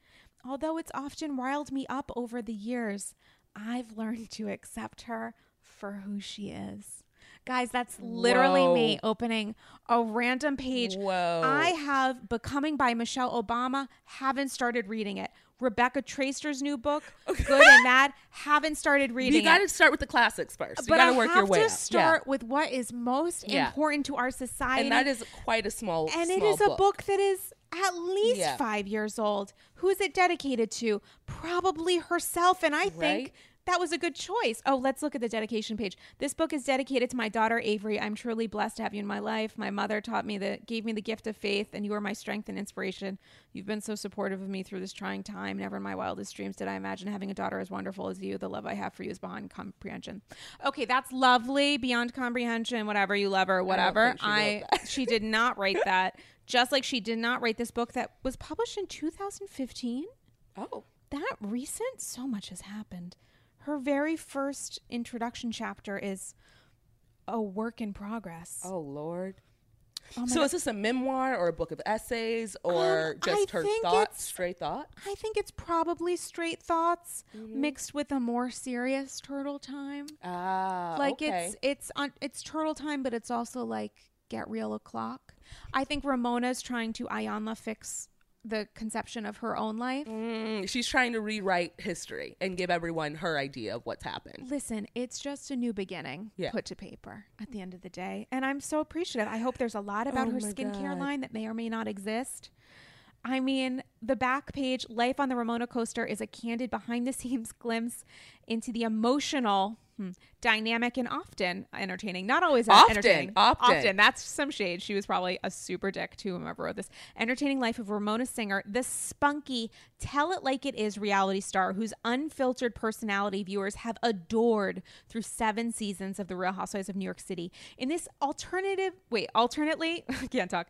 Although it's often riled me up over the years, I've learned to accept her for who she is. Guys, that's literally me opening a random page. Whoa. I have Becoming by Michelle Obama, haven't started reading it. Rebecca Traister's new book, Good and Mad, haven't started reading you got to start with the classics first. You But got I to work your way to start with what is most Yeah. important to our society. and that is quite a small. And it small is a book that is at least Yeah. five years old. Who is it dedicated to? Probably herself. And I think that was a good choice. Oh, let's look at the dedication page. This book is dedicated to my daughter Avery. I'm truly blessed to have you in my life. My mother taught me that gave me the gift of faith, and you are my strength and inspiration. You've been so supportive of me through this trying time. Never in my wildest dreams did I imagine having a daughter as wonderful as you. The love I have for you is beyond comprehension. Okay, that's lovely. Beyond comprehension, whatever you love her, whatever. think she I she did not write that. Just like she did not write this book that was published in 2015. Oh, That recent, so much has happened. Her very first introduction chapter is a work in progress. oh Lord. Oh so God. is this a memoir or a book of essays or Um, just I her thoughts, straight thoughts? I think it's probably straight thoughts Mm-hmm. mixed with a more serious turtle time. Ah, like okay. it's it's on it's turtle time, but it's also like get real o'clock. I think Ramona's trying to Iyanla fix the conception of her own life. Mm, she's trying to rewrite history and give everyone her idea of what's happened. Listen, it's just a new beginning Yeah. put to paper at the end of the day. And I'm so appreciative. I hope there's a lot about Oh her skincare God. line that may or may not exist. I mean, the back page, Life on the Ramona Coaster, is a candid behind the scenes glimpse into the emotional, hmm, dynamic, and often entertaining. Not always Often, entertaining. often. That's some shade. She was probably a super dick to whomever wrote this. Entertaining life of Ramona Singer, the spunky, tell it like it is reality star whose unfiltered personality viewers have adored through seven seasons of The Real Housewives of New York City. In this alternative, wait, alternately, I can't talk,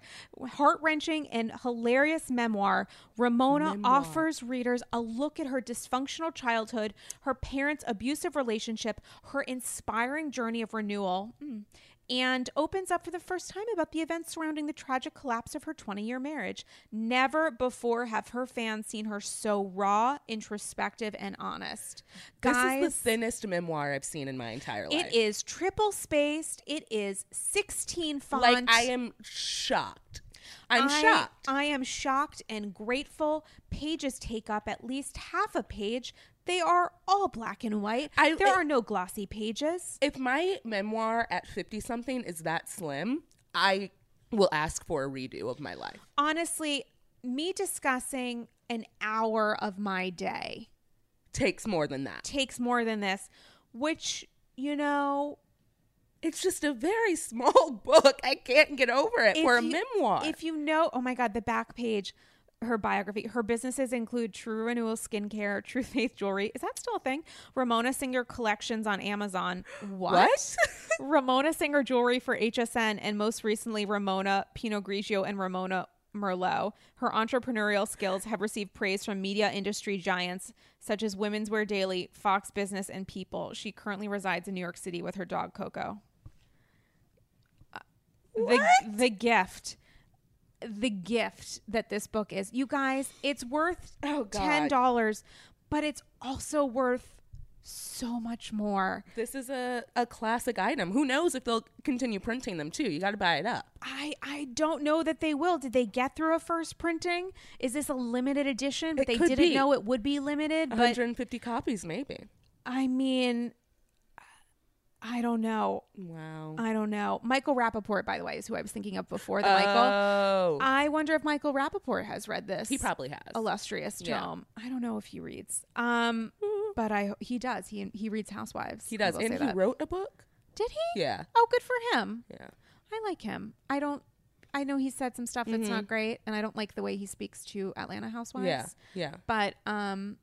heart wrenching and hilarious memoir, Ramona Memoir. offers readers a look at her dysfunctional childhood, her parents' abusive relationship, her inspiring journey of renewal. mm, and opens up for the first time about the events surrounding the tragic collapse of her 20 year marriage. Never before have her fans seen her so raw, introspective, and honest. This Guys, is the thinnest memoir I've seen in my entire life. it is triple spaced, it is 16 font. Like I am shocked. I'm I- shocked. I am shocked and grateful. Pages take up at least half a page. They are all black and white. I- there it- are no glossy pages. if my memoir at 50 something is that slim, I will ask for a redo of my life. Honestly, me discussing an hour of my day Takes more than that. takes more than this, which, you know, It's just a very small book. I can't get over it if for a you- memoir. If you know, oh my God, the back page, her biography, her businesses include True Renewal Skincare, True Faith Jewelry. Is that still a thing? Ramona Singer Collections on Amazon. What? What? Ramona Singer Jewelry for HSN, and most recently, Ramona Pinot Grigio and Ramona Merlot. Her entrepreneurial skills have received praise from media industry giants such as Women's Wear Daily, Fox Business, and People. She currently resides in New York City with her dog Coco. The the gift, the gift that this book is, you guys, it's worth Oh, God. ten dollars, but it's also worth so much more. This is a, a classic item. Who knows if they'll continue printing them too? You got to buy it up. I I don't know that they will. Did they get through a first printing? Is this a limited edition? But It they didn't be. know it would be limited. But 150 copies, maybe. I mean, I don't know. Wow. I don't know. Michael Rapaport, by the way, is who I was thinking of before the Michael. Oh, I wonder if Michael Rapaport has read this. he probably has. illustrious Yeah. I don't know if he reads. Um, but I he does. He he reads Housewives. He does, and he that. wrote a book. Did he? Yeah, Oh, good for him. yeah. I like him. I don't. I know he said some stuff that's not great, and I don't like the way he speaks to Atlanta Housewives. Yeah, yeah. But um,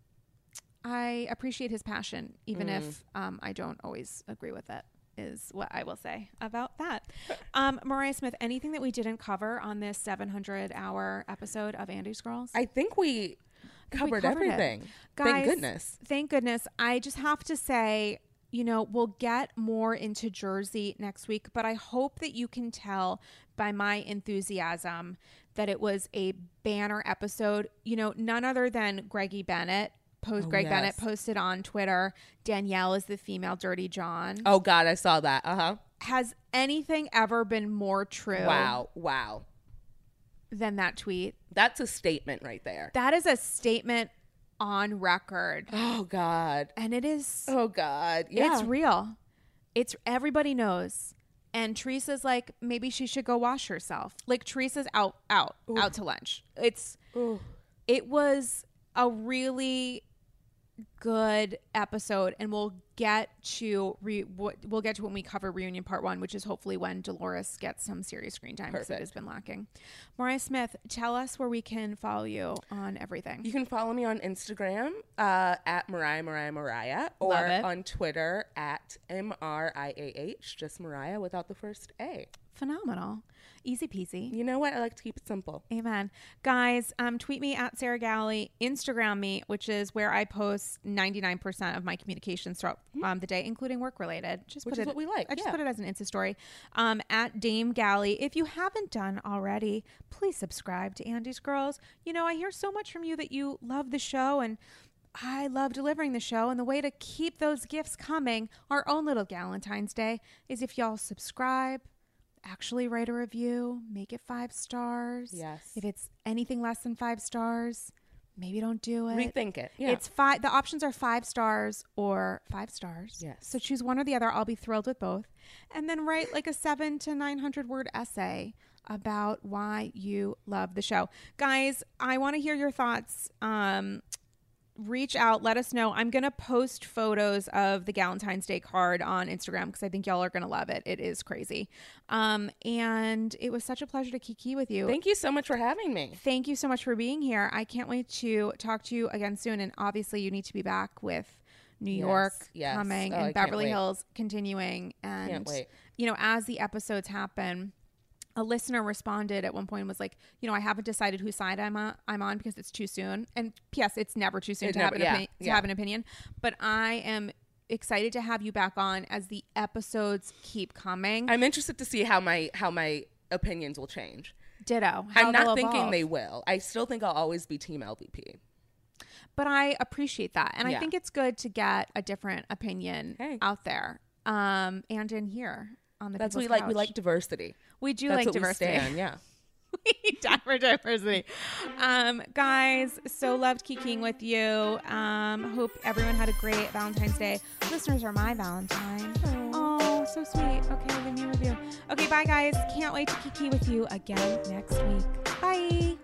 I appreciate his passion, even if um, I don't always agree with it. Is what I will say about that. Um, Mariah Smith, anything that we didn't cover on this 700 hour episode of Andy's Girls? I think we covered, covered everything. Guys, Thank goodness. Thank goodness. I just have to say, you know, we'll get more into Jersey next week, but I hope that you can tell by my enthusiasm that it was a banner episode. You know, none other than Greggy Bennett. Post Oh, Greg Bennett posted on Twitter. Danielle is the female Dirty John. Oh God, I saw that. Uh huh. Has anything ever been more true Wow, wow. than that tweet? That's a statement right there. That is a statement on record, Oh God. and it is Oh God. Yeah. It's real. It's everybody knows. And Teresa's like, maybe she should go wash herself. Like Teresa's out, out, out to lunch. It's Ooh. it was a really good episode, and we'll get to re- we'll get to when we cover reunion part one, which is hopefully when Dolores gets some serious screen time because it has been lacking. Mariah Smith, tell us where we can follow you on everything. You can follow me on Instagram uh, at Mariah Mariah Mariah or on Twitter at M R I A H, just Mariah without the first A. Phenomenal, easy peasy. You know what? I like to keep it simple. Amen. Guys, um, tweet me at Sarah Galley, Instagram me, which is where I post 99% of my communications throughout um, the day, including work related. Just Which put is it, what we like, I just put it as an Insta story. Um, at Dame Galley. If you haven't done already, please subscribe to Andy's Girls. You know, I hear so much from you that you love the show and I love delivering the show, and the way to keep those gifts coming, our own little Galentine's Day, is if y'all subscribe, actually write a review, make it five stars. Yes. If it's anything less than five stars, maybe don't do it. Rethink it. Yeah. It's five. The options are five stars or five stars. Yes. So choose one or the other. I'll be thrilled with both, and then write like a seven to nine hundred word essay about why you love the show, guys. I want to hear your thoughts. Um, reach out let us know. I'm gonna post photos of the galentine's day card on instagram because i think y'all are gonna love it. It is crazy. Um and it was such a pleasure to kiki with you. Thank you so much for having me. thank you so much for being here. I can't wait to talk to you again soon and obviously you need to be back with new Yes, york yes. coming Oh, and can't beverly hills continuing. And you know as the episodes happen a listener responded at one point and was like, you know, I haven't decided whose side I'm on, I'm on because it's too soon. And P.S. It's never too soon to never- have an yeah, opinion. To yeah. have an opinion, but I am excited to have you back on as the episodes keep coming. I'm interested to see how my how my opinions will change. Ditto. how I'm not thinking evolve. they will. I still think I'll always be team LVP. but I appreciate that, and I think it's good to get a different opinion Hey. out there, um, and in here on the. That's what we People's like. We like diversity. We do That's like diversity. we stand. Yeah. die for diversity. Um, guys, so loved kikiing with you. Um, hope everyone had a great Valentine's Day. Listeners are my Valentine. Oh, so sweet. Okay, me a review. Okay, bye guys. Can't wait to kiki with you again next week. Bye.